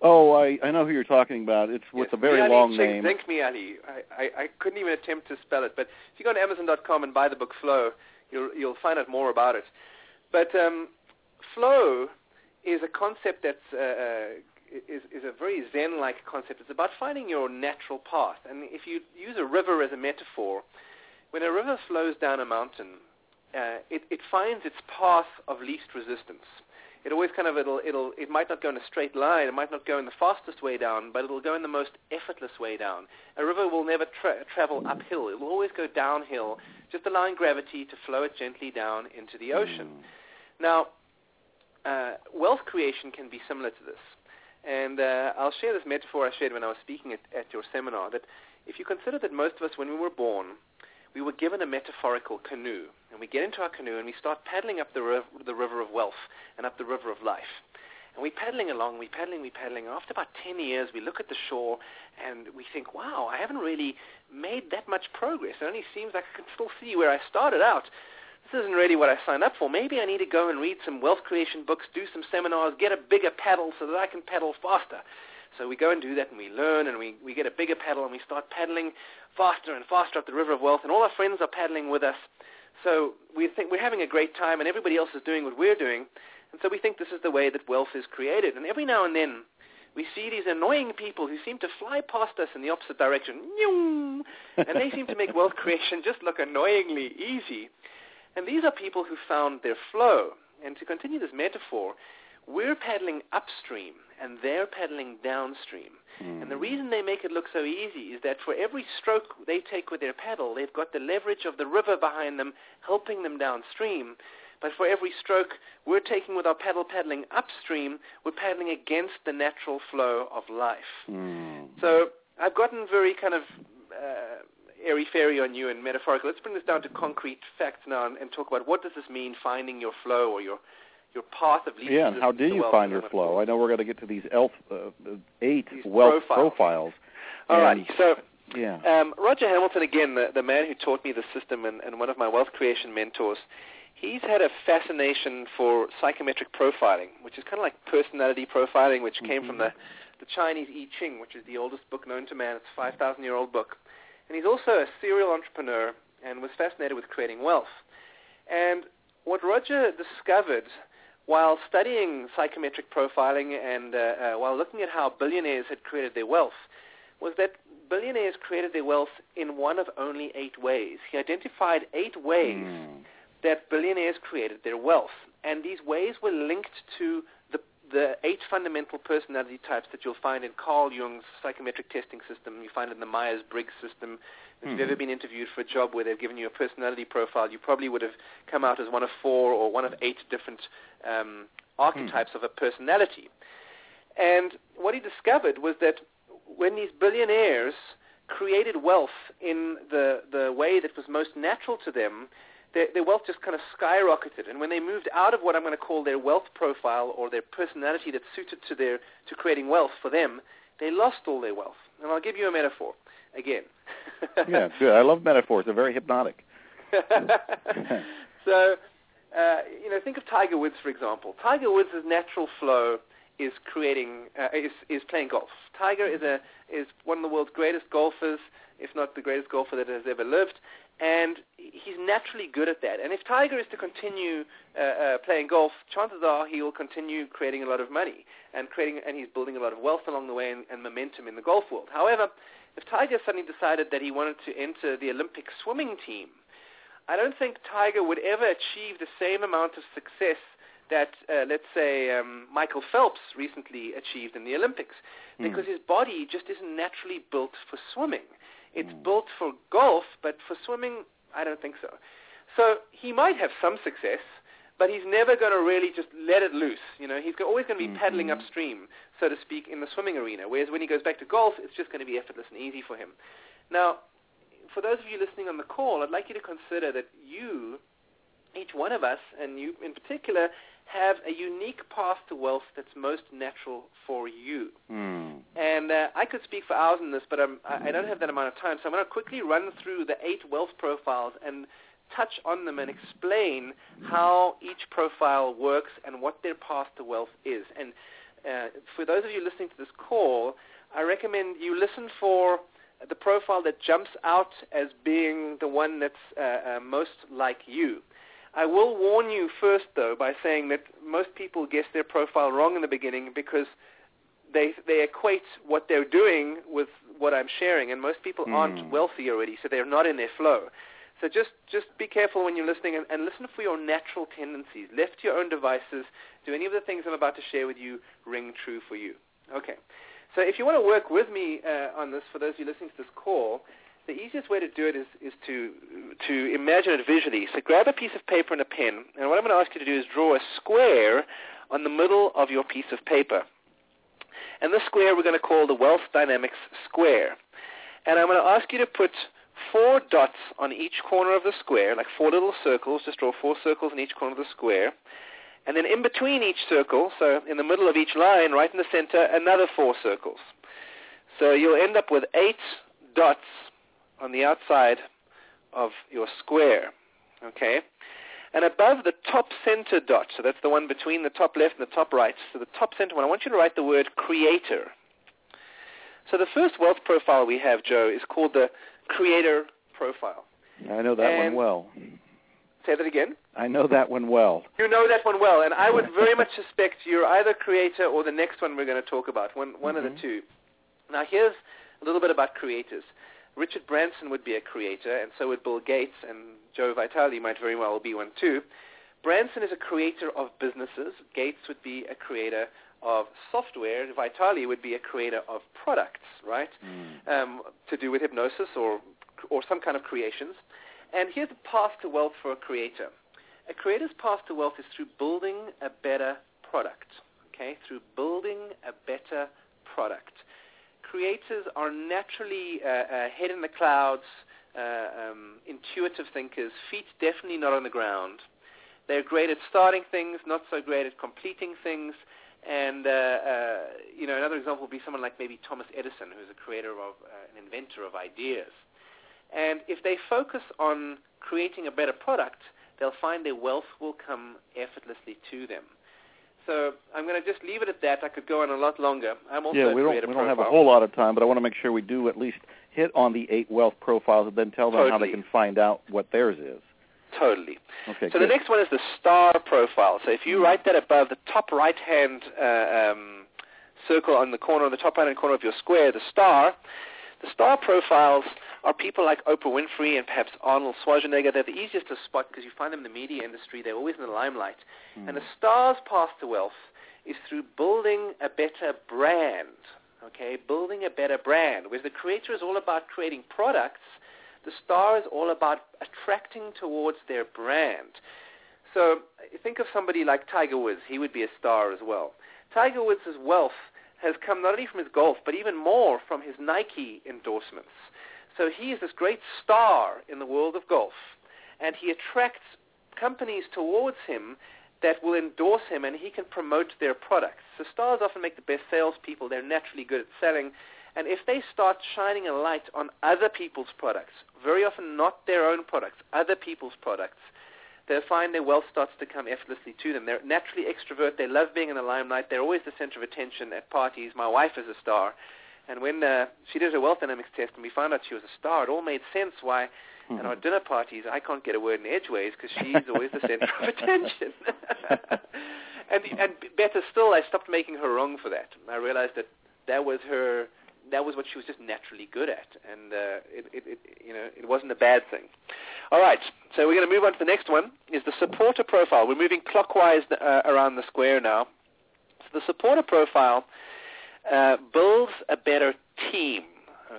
S1: Oh, I, I know who you're talking about. It's with
S2: Yes,
S1: a very
S2: Mihaly
S1: long name.
S2: Csikszentmihalyi. I, I, I couldn't even attempt to spell it, but if you go to Amazon.com and buy the book Flow, you'll you'll find out more about it. But um, flow is a concept that's uh, uh, is is a very Zen-like concept. It's about finding your natural path. And if you use a river as a metaphor, when a river flows down a mountain, uh, it, it finds its path of least resistance it always kind of it'll it'll it might not go in a straight line, it might not go in the fastest way down, but it'll go in the most effortless way down. A river will never tra- travel uphill; it will always go downhill, just allowing gravity to flow it gently down into the ocean. Now, uh, wealth creation can be similar to this, and uh, I'll share this metaphor I shared when I was speaking at, at your seminar. That if you consider that most of us, when we were born, we were given a metaphorical canoe, and we get into our canoe and we start paddling up the, riv- the river of wealth and up the river of life. And we're paddling along, we're paddling, we're paddling. After about 10 years, we look at the shore and we think, wow, I haven't really made that much progress. It only seems like I can still see where I started out. This isn't really what I signed up for. Maybe I need to go and read some wealth creation books, do some seminars, get a bigger paddle so that I can paddle faster. So we go and do that and we learn and we, we get a bigger paddle and we start paddling faster and faster up the river of wealth and all our friends are paddling with us. So we think we're having a great time and everybody else is doing what we're doing. And so we think this is the way that wealth is created. And every now and then we see these annoying people who seem to fly past us in the opposite direction. And they seem to make wealth creation just look annoyingly easy. And these are people who found their flow. And to continue this metaphor, we're paddling upstream and they're paddling downstream.
S1: Mm.
S2: And the reason they make it look so easy is that for every stroke they take with their paddle, they've got the leverage of the river behind them helping them downstream. But for every stroke we're taking with our paddle paddling upstream, we're paddling against the natural flow of life.
S1: Mm.
S2: So I've gotten very kind of uh, airy-fairy on you and metaphorical. Let's bring this down to concrete facts now and, and talk about what does this mean, finding your flow or your your path of least
S1: Yeah, and how do you find your flow? I know we're going to get to these elf, uh, eight
S2: These
S1: wealth
S2: profiles.
S1: profiles.
S2: All righty. So
S1: Yeah.
S2: Um, Roger Hamilton, again, the, the man who taught me the system and, and one of my wealth creation mentors, he's had a fascination for psychometric profiling, which is kind of like personality profiling, which came from the, the Chinese I Ching, which is the oldest book known to man. It's a 5,000-year-old book. And he's also a serial entrepreneur and was fascinated with creating wealth. And what Roger discovered while studying psychometric profiling and uh, uh, while looking at how billionaires had created their wealth was that billionaires created their wealth in one of only eight ways. He identified eight ways
S1: Mm.
S2: that billionaires created their wealth, and these ways were linked to the, the eight fundamental personality types that you'll find in Carl Jung's psychometric testing system. You find in the Myers-Briggs system. If
S1: Hmm.
S2: you've ever been interviewed for a job where they've given you a personality profile, you probably would have come out as one of four or one of eight different um, archetypes of a personality. And what he discovered was that when these billionaires created wealth in the, the way that was most natural to them, their, their wealth just kind of skyrocketed. And when they moved out of what I'm going to call their wealth profile or their personality that suited to their to creating wealth for them, they lost all their wealth. And I'll give you a metaphor again.
S1: yeah, good. I love metaphors. They're very hypnotic.
S2: so, uh, you know, think of Tiger Woods for example. Tiger Woods' natural flow is creating uh, is is playing golf. Tiger is a is one of the world's greatest golfers, if not the greatest golfer that has ever lived, and he's naturally good at that. And if Tiger is to continue uh, uh, playing golf, chances are he will continue creating a lot of money and creating and he's building a lot of wealth along the way and, and momentum in the golf world. However, if Tiger suddenly decided that he wanted to enter the Olympic swimming team, I don't think Tiger would ever achieve the same amount of success that, uh, let's say, um, Michael Phelps recently achieved in the Olympics, because his body just isn't naturally built for swimming. It's hmm. built for golf, but for swimming, I don't think so. So he might have some success, but he's never going to really just let it loose. You know, he's always going to be hmm. paddling upstream, so to speak, in the swimming arena. Whereas when he goes back to golf, it's just going to be effortless and easy for him. Now, for those of you listening on the call, I'd like you to consider that you, each one of us, and you in particular, have a unique path to wealth that's most natural for you.
S1: Hmm.
S2: And uh, I could speak for hours on this, but I'm, I I don't have that amount of time. So I'm going to quickly run through the eight wealth profiles and touch on them and explain how each profile works and what their path to wealth is. And uh, for those of you listening to this call, I recommend you listen for the profile that jumps out as being the one that's uh, uh, most like you. I will warn you first, though, by saying that most people guess their profile wrong in the beginning because they they equate what they're doing with what I'm sharing, and most people aren't
S1: Hmm.
S2: wealthy already, so they're not in their flow. So just just be careful when you're listening, and, and listen for your natural tendencies. Left to your own devices, do any of the things I'm about to share with you ring true for you? Okay. So if you want to work with me uh, on this, for those of you listening to this call, the easiest way to do it is, is to to imagine it visually. So grab a piece of paper and a pen, and what I'm going to ask you to do is draw a square on the middle of your piece of paper. And this square we're going to call the Wealth Dynamics Square. And I'm going to ask you to put four dots on each corner of the square, like four little circles. Just draw four circles in each corner of the square. And then in between each circle, so in the middle of each line, right in the center, another four circles. So you'll end up with eight dots on the outside of your square. Okay? And above the top center dot, so that's the one between the top left and the top right, so the top center one, I want you to write the word creator. So the first wealth profile we have, Joe, is called the creator profile.
S1: I know that
S2: And-
S1: one well.
S2: Say that again.
S1: I know that one well.
S2: You know that one well, and I would very much suspect you're either creator or the next one we're going to talk about, one, one of the
S1: Mhm.
S2: two. Now here's a little bit about creators. Richard Branson would be a creator, and so would Bill Gates, and Joe Vitale might very well be one too. Branson is a creator of businesses. Gates would be a creator of software. Vitale would be a creator of products, right?
S1: Hmm.
S2: um, to do with hypnosis or or some kind of creations. And here's the path to wealth for a creator. A creator's path to wealth is through building a better product. Okay, through building a better product. Creators are naturally uh, uh, head in the clouds, uh, um, intuitive thinkers, feet definitely not on the ground. They're great at starting things, not so great at completing things. And uh, uh, you know, another example would be someone like maybe Thomas Edison, who's a creator of an inventor of ideas. And if they focus on creating a better product, they'll find their wealth will come effortlessly to them. So I'm going to just leave it at that. I could go on a lot longer. I'm also
S1: yeah,
S2: a
S1: we don't we don't have a whole lot of time, but I want to make sure we do at least hit on the eight wealth profiles and then tell them how they can find out what theirs is.
S2: Totally.
S1: Okay.
S2: So
S1: good.
S2: the next one is the star profile. So if you write that above the top right-hand uh, um, circle on the corner, on the top right-hand corner of your square, the star, the star profiles are people like Oprah Winfrey and perhaps Arnold Schwarzenegger. They're the easiest to spot because you find them in the media industry. They're always in the limelight.
S1: Hmm.
S2: And a star's path to wealth is through building a better brand. Okay, building a better brand. Whereas the creator is all about creating products, the star is all about attracting towards their brand. So think of somebody like Tiger Woods. He would be a star as well. Tiger Woods' wealth has come not only from his golf, but even more from his Nike endorsements. So he is this great star in the world of golf, and he attracts companies towards him that will endorse him, and he can promote their products. So stars often make the best salespeople. They're naturally good at selling. And if they start shining a light on other people's products, very often not their own products, other people's products, they'll find their wealth starts to come effortlessly to them. They're naturally extrovert. They love being in the limelight. They're always the center of attention at parties. My wife is a star. And when uh, she did her wealth dynamics test and we found out she was a star, it all made sense why mm-hmm. at our dinner parties I can't get a word in edgeways because she's always the center of attention. and, and better still, I stopped making her wrong for that. I realized that that was her that was what she was just naturally good at, and uh, it, it, it, you know, it wasn't a bad thing. All right, so we're going to move on to the next one. Is the supporter profile? We're moving clockwise uh, around the square now. So the supporter profile uh, builds a better team.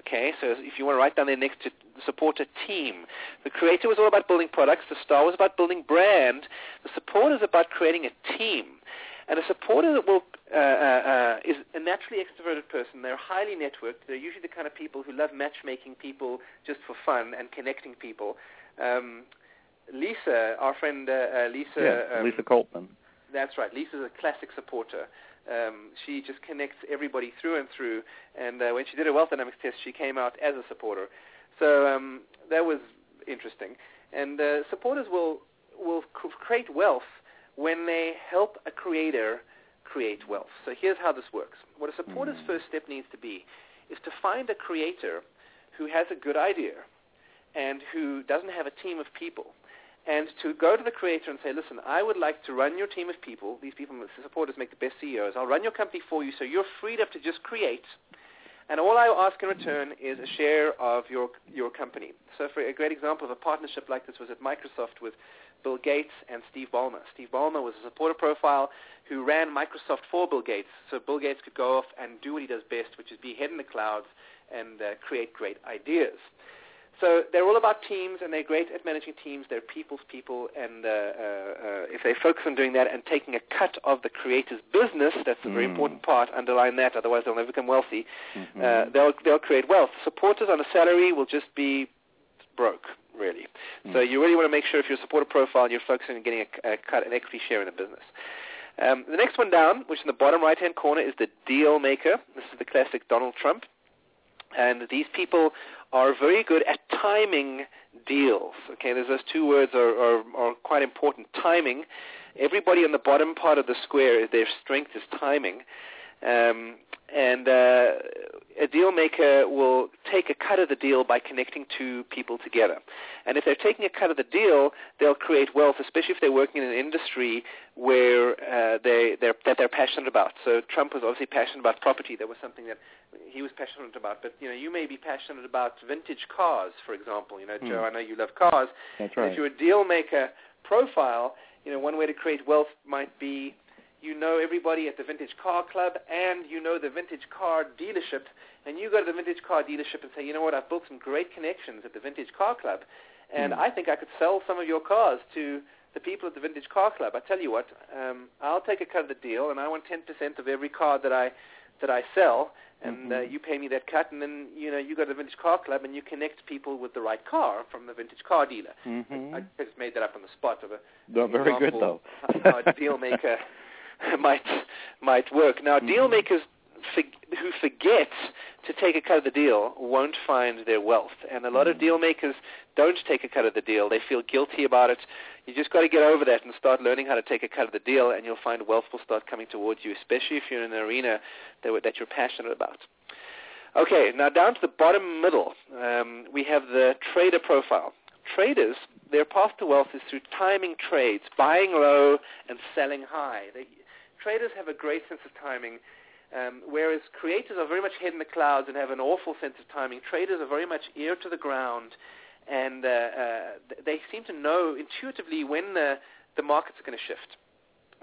S2: Okay, so if you want to write down there next to support a team. The creator was all about building products. The star was about building brand. The supporter is about creating a team. And a supporter that will, uh, uh, uh, is a naturally extroverted person. They're highly networked. They're usually the kind of people who love matchmaking people just for fun and connecting people. Um, Lisa, our friend uh, uh Lisa,
S1: yeah, um, Lisa Coltman.
S2: That's right. Lisa's a classic supporter. Um, she just connects everybody through and through. And uh, when she did a wealth dynamics test, she came out as a supporter. So um, that was interesting. And uh, supporters will will create wealth when they help a creator create wealth. So here's how this works. What a supporter's mm. first step needs to be is to find a creator who has a good idea and who doesn't have a team of people and to go to the creator and say, listen, I would like to run your team of people. These people, the supporters, make the best CEOs. I'll run your company for you so you're freed up to just create. And all I ask in return is a share of your, your company. So for a great example of a partnership like this was at Microsoft with Bill Gates and Steve Ballmer. Steve Ballmer was a supporter profile who ran Microsoft for Bill Gates. So Bill Gates could go off and do what he does best, which is be head in the clouds and uh, create great ideas. So they're all about teams, and they're great at managing teams. They're people's people, and uh, uh, uh, if they focus on doing that and taking a cut of the creator's business, that's a very mm. important part. Underline that, otherwise they'll never become wealthy. Mm-hmm. Uh, they'll they'll create wealth. Supporters on a salary will just be broke, really. Mm. So you really want to make sure if you're a supporter profile, you're focusing on getting a, a cut, an equity share in the business. Um, the next one down, which is in the bottom right-hand corner, is the deal maker. This is the classic Donald Trump. And these people are very good at timing deals. Okay, those two words are, are, are quite important. Timing. Everybody on the bottom part of the square, their strength is timing. Um, and uh, a deal maker will take a cut of the deal by connecting two people together. And if they're taking a cut of the deal, they'll create wealth, especially if they're working in an industry where uh, they, they're, that they're passionate about. So Trump was obviously passionate about property. That was something that he was passionate about. But you know, you may be passionate about vintage cars, for example. You know, Joe, hmm. I know you love cars.
S1: That's right.
S2: If you're a deal maker profile, you know, one way to create wealth might be you know everybody at the vintage car club and you know the vintage car dealership and you go to the vintage car dealership and say, you know what, I've built some great connections at the vintage car club and mm. I think I could sell some of your cars to the people at the vintage car club. I tell you what, um, I'll take a cut of the deal and I want 10% of every car that I that I sell and mm-hmm. uh, you pay me that cut, and then you know you go to the vintage car club and you connect people with the right car from the vintage car dealer.
S1: Mm-hmm.
S2: I, I just made that up on the spot of a
S1: no, very good though.
S2: a deal maker might might work. Now, mm-hmm. deal makers who forget to take a cut of the deal won't find their wealth, and a lot mm-hmm. of deal makers don't take a cut of the deal. They feel guilty about it. You just got to get over that and start learning how to take a cut of the deal, and you'll find wealth will start coming towards you, especially if you're in an arena that, that you're passionate about. Okay, now down to the bottom middle, um, we have the trader profile. Traders, their path to wealth is through timing trades, buying low and selling high. They, traders have a great sense of timing, um, whereas creators are very much head in the clouds and have an awful sense of timing. Traders are very much ear to the ground, and uh, uh, they seem to know intuitively when the, the markets are going to shift.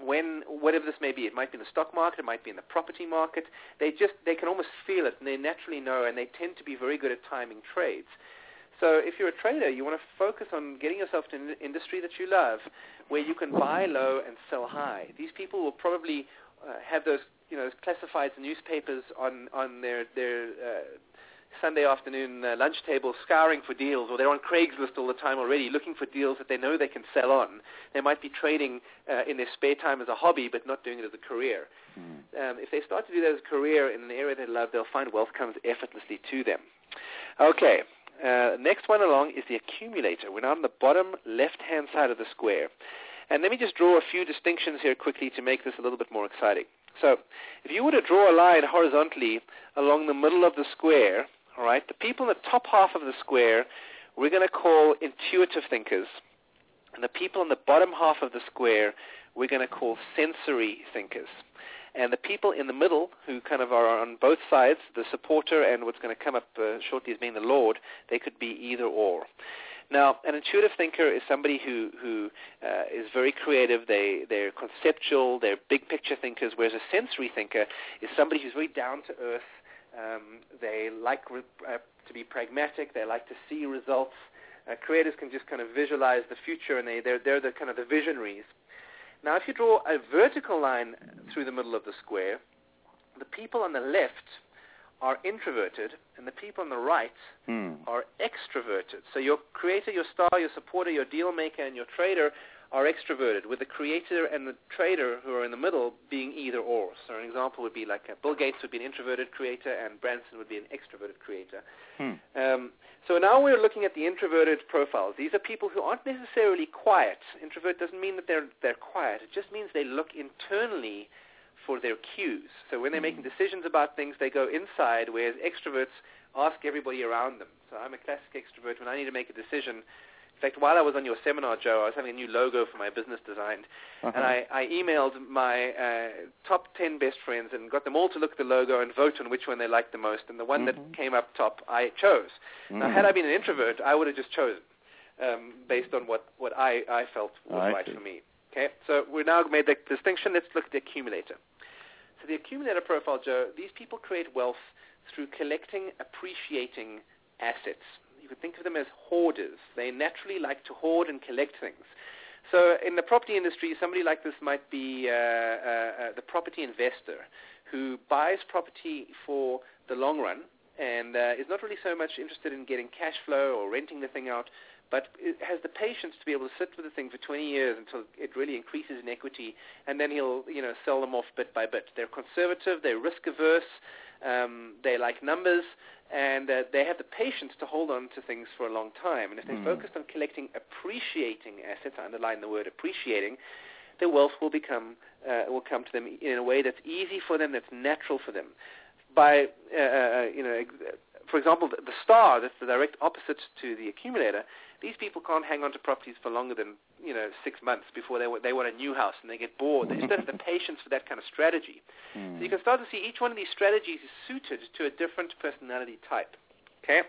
S2: when whatever this may be, it might be in the stock market, it might be in the property market. They just they can almost feel it, and they naturally know, and they tend to be very good at timing trades. So if you're a trader, you want to focus on getting yourself to an industry that you love, where you can buy low and sell high. These people will probably uh, have those you know classifieds newspapers on on their their uh, Sunday afternoon uh, lunch table scouring for deals, or they're on Craigslist all the time already looking for deals that they know they can sell on. They might be trading uh, in their spare time as a hobby, but not doing it as a career. Mm. Um, if they start to do that as a career in an area they love, they'll find wealth comes effortlessly to them. Okay, uh, next one along is the accumulator. We're now on the bottom left-hand side of the square. And let me just draw a few distinctions here quickly to make this a little bit more exciting. So if you were to draw a line horizontally along the middle of the square, all right, the people in the top half of the square we're going to call intuitive thinkers, and the people in the bottom half of the square we're going to call sensory thinkers. And the people in the middle, who kind of are on both sides, the supporter and what's going to come up uh, shortly as being the Lord, they could be either or. Now, an intuitive thinker is somebody who who uh, is very creative. They they're conceptual. They're big picture thinkers. Whereas a sensory thinker is somebody who's very down to earth. Um, they like re- uh, to be pragmatic. They like to see results. Uh, creators can just kind of visualize the future, and they they're they're the kind of the visionaries. Now, if you draw a vertical line through the middle of the square, the people on the left are introverted, and the people on the right
S1: hmm.
S2: are extroverted. So your creator, your star, your supporter, your deal maker, and your trader are extroverted, with the creator and the trader who are in the middle being either or. So an example would be like uh, Bill Gates would be an introverted creator, and Branson would be an extroverted creator.
S1: Hmm.
S2: Um, so now we're looking at the introverted profiles. These are people who aren't necessarily quiet. Introvert doesn't mean that they're they're quiet. It just means they look internally for their cues. So when they're making
S1: Hmm.
S2: decisions about things, they go inside, whereas extroverts ask everybody around them. So I'm a classic extrovert. When I need to make a decision, in fact, while I was on your seminar, Joe, I was having a new logo for my business designed,
S1: Uh-huh.
S2: and I, I emailed my uh, top 10 best friends and got them all to look at the logo and vote on which one they liked the most. And the one
S1: Mhm.
S2: that came up top, I chose. Now,
S1: Mhm.
S2: had I been an introvert, I would have just chosen um, based on what, what I, I felt was
S1: I
S2: right
S1: see.
S2: for me. Okay, so we've now made the distinction. Let's look at the accumulator. So the accumulator profile, Joe, these people create wealth through collecting, appreciating assets. You could think of them as hoarders. They naturally like to hoard and collect things. So in the property industry, somebody like this might be uh, uh, uh, the property investor who buys property for the long run and uh, is not really so much interested in getting cash flow or renting the thing out, but has the patience to be able to sit with the thing for 20 years until it really increases in equity, and then he'll you know sell them off bit by bit. They're conservative, they're risk averse, um, they like numbers, and uh, they have the patience to hold on to things for a long time. And if they're
S1: Mm.
S2: focused on collecting appreciating assets, I underline the word appreciating, their wealth will become uh, will come to them in a way that's easy for them, that's natural for them. By uh, uh, you know, for example, the, star, that's the direct opposite to the accumulator. These people can't hang on to properties for longer than you know six months before they wa- they want a new house and they get bored. They just don't have the patience for that kind of strategy.
S1: Hmm.
S2: So you can start to see each one of these strategies is suited to a different personality type. Okay,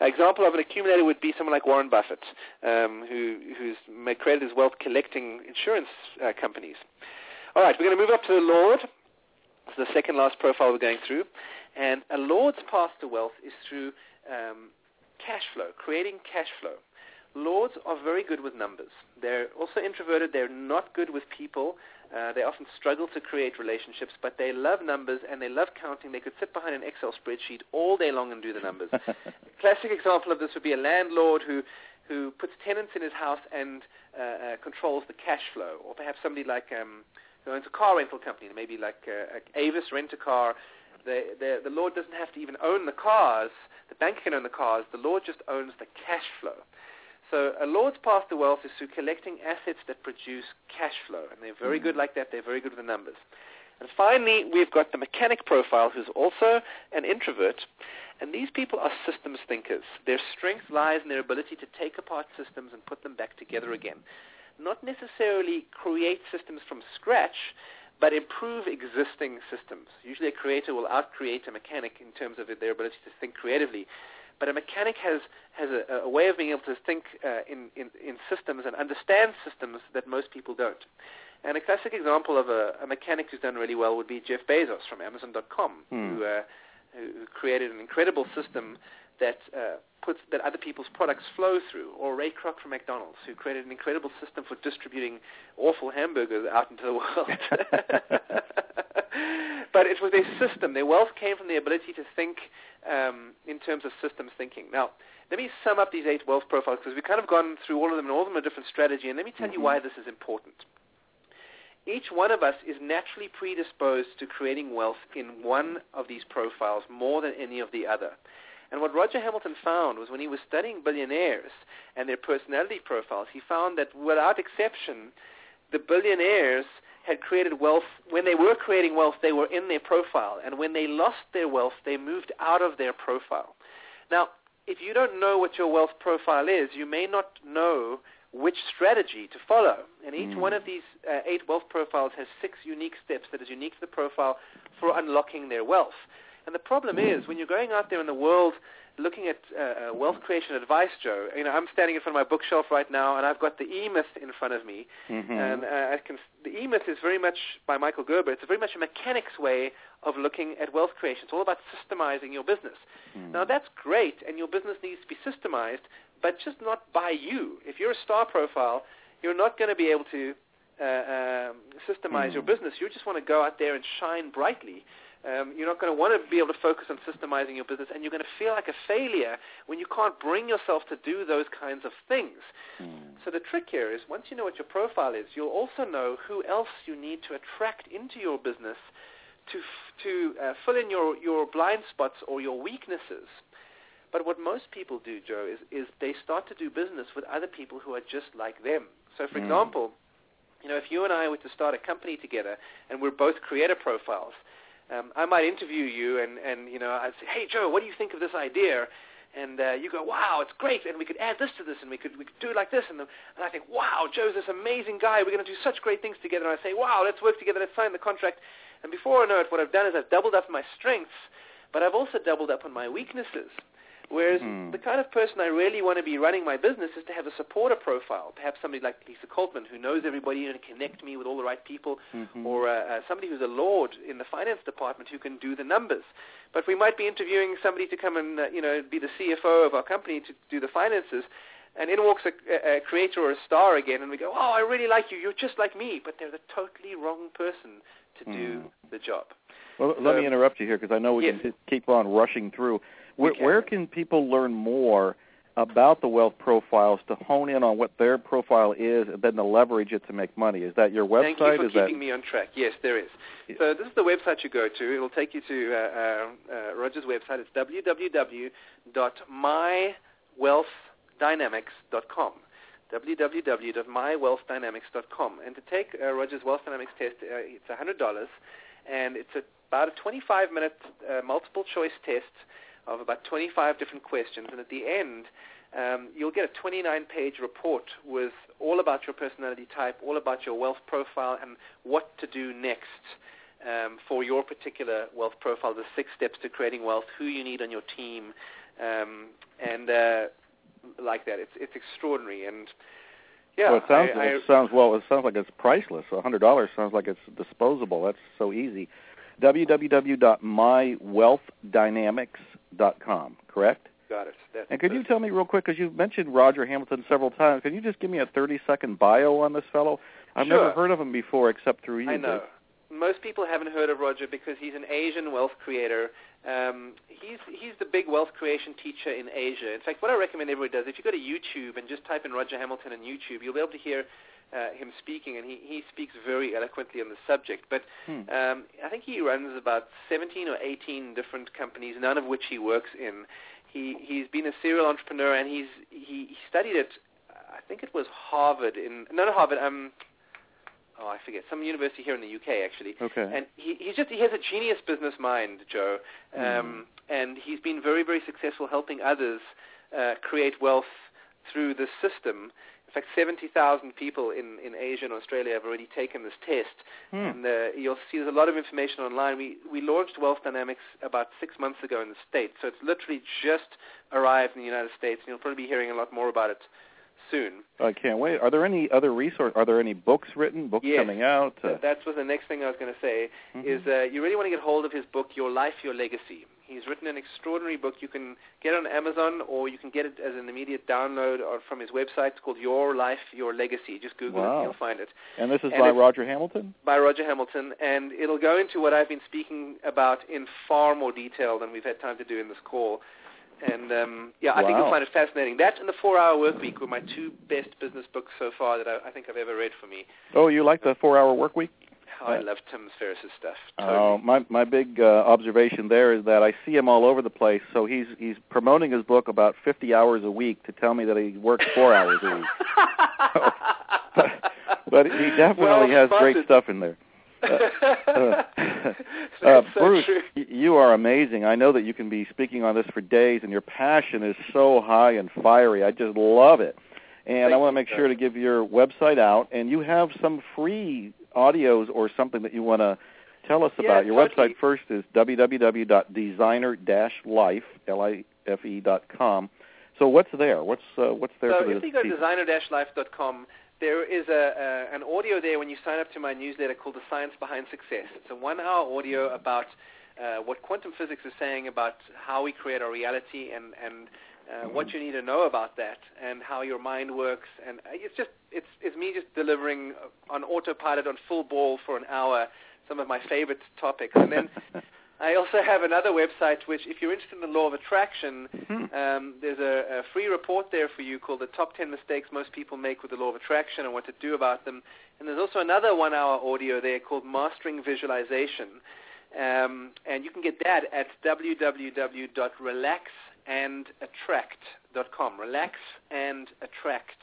S2: an example of an accumulator would be someone like Warren Buffett, um, who who's made, created his wealth collecting insurance uh, companies. All right, we're going to move up to the Lord. It's the second last profile we're going through, and a Lord's path to wealth is through um, cash flow, creating cash flow. Lords are very good with numbers. They're also introverted. They're not good with people. Uh, they often struggle to create relationships, but they love numbers and they love counting. They could sit behind an Excel spreadsheet all day long and do the numbers. Classic example of this would be a landlord who who puts tenants in his house and uh, uh, controls the cash flow, or perhaps somebody like um, who owns a car rental company, maybe like uh, Avis Rent a Car. The, the the Lord doesn't have to even own the cars. The bank can own the cars. The Lord just owns the cash flow. So a Lord's path to wealth is through collecting assets that produce cash flow, and they're very good like that. They're very good with the numbers. And finally, we've got the mechanic profile, who's also an introvert, and these people are systems thinkers. Their strength lies in their ability to take apart systems and put them back together again. Not necessarily create systems from scratch, but improve existing systems. Usually a creator will out-create a mechanic in terms of their ability to think creatively. But a mechanic has, has a, a way of being able to think uh, in, in, in systems and understand systems that most people don't. And a classic example of a, a mechanic who's done really well would be Jeff Bezos from Amazon.com,
S1: Hmm.
S2: who, uh, who created an incredible system that uh, puts that other people's products flow through, or Ray Kroc from McDonald's, who created an incredible system for distributing awful hamburgers out into the world. but it was their system. Their wealth came from the ability to think um, in terms of systems thinking. Now, let me sum up these eight wealth profiles because we've kind of gone through all of them and all of them are a different strategy. And let me tell you
S1: Mhm.
S2: why this is important. Each one of us is naturally predisposed to creating wealth in one of these profiles more than any of the other. And what Roger Hamilton found was when he was studying billionaires and their personality profiles, he found that without exception, the billionaires had created wealth. When they were creating wealth, they were in their profile. And when they lost their wealth, they moved out of their profile. Now, if you don't know what your wealth profile is, you may not know which strategy to follow. And each
S1: Mm.
S2: one of these uh, eight wealth profiles has six unique steps that is unique to the profile for unlocking their wealth. And the problem is, when you're going out there in the world looking at uh, uh, wealth creation advice, Joe, you know, I'm standing in front of my bookshelf right now, and I've got the E-Myth in front of me.
S1: Mhm.
S2: And uh, I can, the E-Myth is very much by Michael Gerber. It's very much a mechanics way of looking at wealth creation. It's all about systemizing your business.
S1: Hmm.
S2: Now that's great, and your business needs to be systemized, but just not by you. If you're a star profile, you're not going to be able to uh, um, systemize
S1: Hmm.
S2: your business. You just want to go out there and shine brightly. Um, you're not going to want to be able to focus on systemizing your business, and you're going to feel like a failure when you can't bring yourself to do those kinds of things.
S1: Hmm.
S2: So the trick here is once you know what your profile is, you'll also know who else you need to attract into your business to, f- to uh, fill in your, your blind spots or your weaknesses. But what most people do, Joe, is, is they start to do business with other people who are just like them. So, for
S1: Mm.
S2: example, you know, if you and I were to start a company together and we're both creator profiles, um, I might interview you and, and, you know, I'd say, hey, Joe, what do you think of this idea? And uh, you go, wow, it's great, and we could add this to this, and we could we could do it like this, and, and I think, wow, Joe's this amazing guy. We're going to do such great things together. And I say, wow, let's work together. Let's sign the contract. And before I know it, what I've done is I've doubled up my strengths, but I've also doubled up on my weaknesses. Whereas
S1: Hmm.
S2: the kind of person I really want to be running my business is to have a supporter profile, perhaps somebody like Lisa Coltman who knows everybody and connect me with all the right people,
S1: Mhm.
S2: or uh, uh, somebody who's a lord in the finance department who can do the numbers. But we might be interviewing somebody to come and uh, you know be the CFO of our company to do the finances, and in walks a, a, creator or a star again, and we go, oh, I really like you. You're just like me, but they're the totally wrong person to do
S1: Hmm.
S2: the job.
S1: Well, let me interrupt you here because I know we
S2: yes.
S1: can keep on rushing through. Where,
S2: can.
S1: where can people learn more about the wealth profiles to hone in on what their profile is and then to leverage it to make money? Is that your website?
S2: Thank you for
S1: is
S2: keeping
S1: that
S2: me on track. Yes, there is. So this is the website you go to. It'll take you to uh, uh, uh, Roger's website. It's www.mywealthdynamics.com www.mywealthdynamics.com. And to take uh, Roger's Wealth Dynamics test, uh, it's $100, and it's about a 25-minute uh, multiple-choice test of about 25 different questions. And at the end, um, you'll get a 29-page report with all about your personality type, all about your wealth profile, and what to do next um, for your particular wealth profile, the six steps to creating wealth, who you need on your team, um, and uh, like that. It's it's extraordinary, and yeah,
S1: well, it sounds
S2: I,
S1: it sounds well. It sounds like it's priceless. A hundred dollars sounds like it's disposable. That's so easy. www.mywealthdynamics.com. Correct.
S2: Got it. That's
S1: And could you tell me real quick, because you've mentioned Roger Hamilton several times, can you just give me a 30-second bio on this fellow? I've
S2: Sure.
S1: never heard of him before except through you.
S2: I know. Most people haven't heard of Roger because he's an Asian wealth creator. Um, he's he's the big wealth creation teacher in Asia. In fact, what I recommend everybody does, if you go to YouTube and just type in Roger Hamilton on YouTube, you'll be able to hear uh, him speaking, and he, he speaks very eloquently on the subject. But
S1: Hmm.
S2: um, I think he runs about 17 or 18 different companies, none of which he works in. He he's been a serial entrepreneur, and he's he, he studied at I think it was Harvard in no not Harvard um oh I forget some university here in the UK actually.
S1: Okay.
S2: And he he's just he has a genius business mind, Joe. Um, And he's been very very successful helping others uh, create wealth through this system. In fact, 70,000 people in, in Asia and Australia have already taken this test.
S1: Hmm.
S2: And uh, you'll see there's a lot of information online. We, we launched Wealth Dynamics about six months ago in the States, so it's literally just arrived in the United States, and you'll probably be hearing a lot more about it soon.
S1: I can't wait. Are there any other resource? Are there any books written? Books
S2: yes.
S1: coming out?
S2: Uh, that was the next thing I was going to say.
S1: Mm-hmm.
S2: Is uh, you really want to get hold of his book, Your Life, Your Legacy. He's written an extraordinary book. You can get it on Amazon, or you can get it as an immediate download or from his website. It's called Your Life, Your Legacy. Just Google
S1: wow.
S2: it, you'll find it.
S1: And this is
S2: And
S1: by Roger Hamilton.
S2: by Roger Hamilton, and it'll go into what I've been speaking about in far more detail than we've had time to do in this call. And um, yeah, I think you'll find it fascinating. That and the Four Hour Work Week were my two best business books so far that I, I think I've ever read for me.
S1: Oh, you like the four-hour work week?
S2: Oh, I love Tim Ferriss's stuff.
S1: Oh,
S2: Totally.
S1: my my big uh, observation there is that I see him all over the place. So he's he's promoting his book about 50 hours a week to tell me that he works four hours a week. But he definitely
S2: Well
S1: has great stuff in there. uh,
S2: so
S1: Bruce, you are amazing. I know that you can be speaking on this for days, and your passion is so high and fiery. I just love it. And I want to make sure to give your website out, and you have some free audios or something that you want to tell us
S2: Yeah,
S1: about. Your
S2: totally.
S1: website first is www.designer-life, L-I-F-E dot com. So what's there? What's uh, what's there
S2: so
S1: for the
S2: if you go to designer-life.com, there is a, a an audio there when you sign up to my newsletter called The Science Behind Success. It's a one-hour audio about uh, what quantum physics is saying about how we create our reality and and uh, what you need to know about that and how your mind works. And uh, it's just it's it's me just delivering on autopilot on full ball for an hour some of my favorite topics. And then I also have another website which, if you're interested in the law of attraction,
S1: Hmm.
S2: um, there's a, a free report there for you called the top 10 mistakes most people make with the law of attraction and what to do about them. And there's also another one-hour audio there called Mastering Visualization. Um, and you can get that at www.relaxandattract.com. Relax and attract.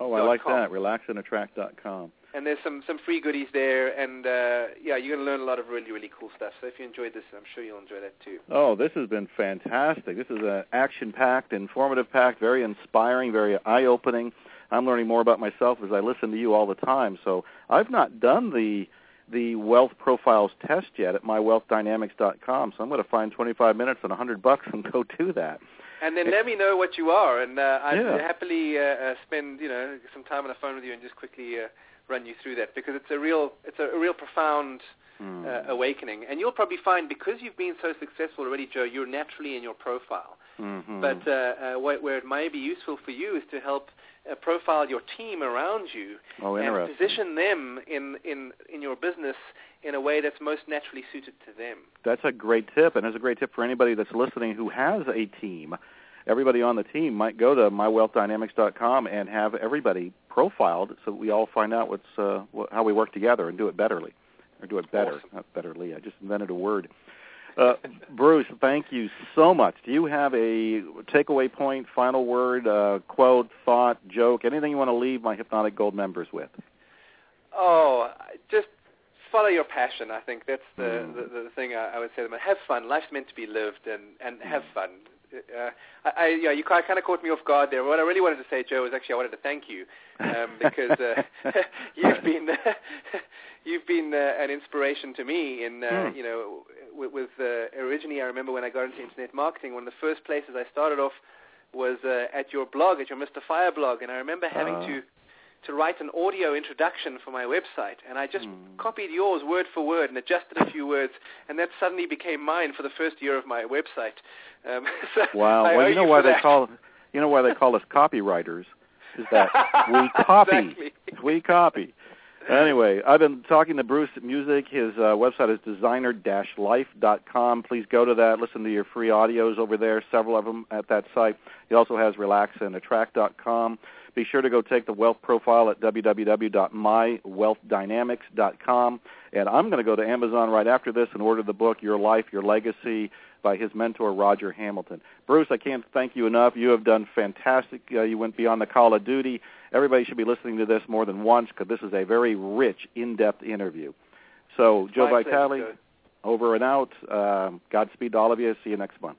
S1: Oh, I like
S2: com.
S1: that. Relaxandattract.com.
S2: And there's some, some free goodies there. And uh, yeah, you're going to learn a lot of really, really cool stuff. So if you enjoyed this, I'm sure you'll enjoy that too.
S1: Oh, this has been fantastic. This is an action-packed, informative-packed, very inspiring, very eye-opening. I'm learning more about myself as I listen to you all the time. So I've not done the the wealth profiles test yet at mywealthdynamics.com. So I'm going to find 25 minutes and 100 bucks and go do that.
S2: And then let me know what you are, and uh, I'd
S1: Yeah.
S2: happily uh, uh, spend you know some time on the phone with you and just quickly uh, run you through that because it's a real it's a, a real profound
S1: Hmm.
S2: uh, awakening. And you'll probably find because you've been so successful already, Joe, you're naturally in your profile.
S1: Mhm.
S2: But uh, uh, wh- where it may be useful for you is to help uh, profile your team around you
S1: oh,
S2: and position them in, in, in your business in a way that's most naturally suited to them.
S1: That's a great tip, and it's a great tip for anybody that's listening who has a team. Everybody on the team might go to mywealthdynamics.com and have everybody profiled, so we all find out what's uh, wh- how we work together and do it betterly, or do it better,
S2: Awesome.
S1: not betterly. I just invented a word. Uh, Bruce, thank you so much. Do you have a takeaway point, final word, uh, quote, thought, joke, anything you want to leave my Hypnotic Gold members with?
S2: Oh, just follow your passion. I think that's the
S1: Mm.
S2: the, the thing I, I would say to them. Have fun. Life's meant to be lived, and and have fun. Uh, I, I yeah, you kind of caught me off guard there. What I really wanted to say, Joe, was actually I wanted to thank you um, because uh, you've been you've been uh, an inspiration to me in uh,
S1: Hmm.
S2: you know with, with uh, originally I remember when I got into internet marketing, one of the first places I started off was uh, at your blog, at your Mr. Fire blog, and I remember having
S1: Ah.
S2: to to write an audio introduction for my website, and I just
S1: Hmm.
S2: copied yours word for word and adjusted a few words, and that suddenly became mine for the first year of my website. Um, so
S1: Wow.
S2: I
S1: well, you know
S2: for
S1: why they
S2: that.
S1: call you know why they call us copywriters is that we copy.
S2: Exactly.
S1: We copy. Anyway, I've been talking to Bruce Muzik. His uh, website is designer-life.com. Please go to that. Listen to your free audios over there, several of them at that site. He also has relaxandattract.com. Be sure to go take the wealth profile at www.mywealthdynamics.com. And I'm going to go to Amazon right after this and order the book, Your Life, Your Legacy, by his mentor, Roger Hamilton. Bruce, I can't thank you enough. You have done fantastic. Uh, you went beyond the call of duty. Everybody should be listening to this more than once because this is a very rich, in-depth interview. So, Joe
S2: My
S1: Vitale, over and out. Um Godspeed to all of you. See you next month.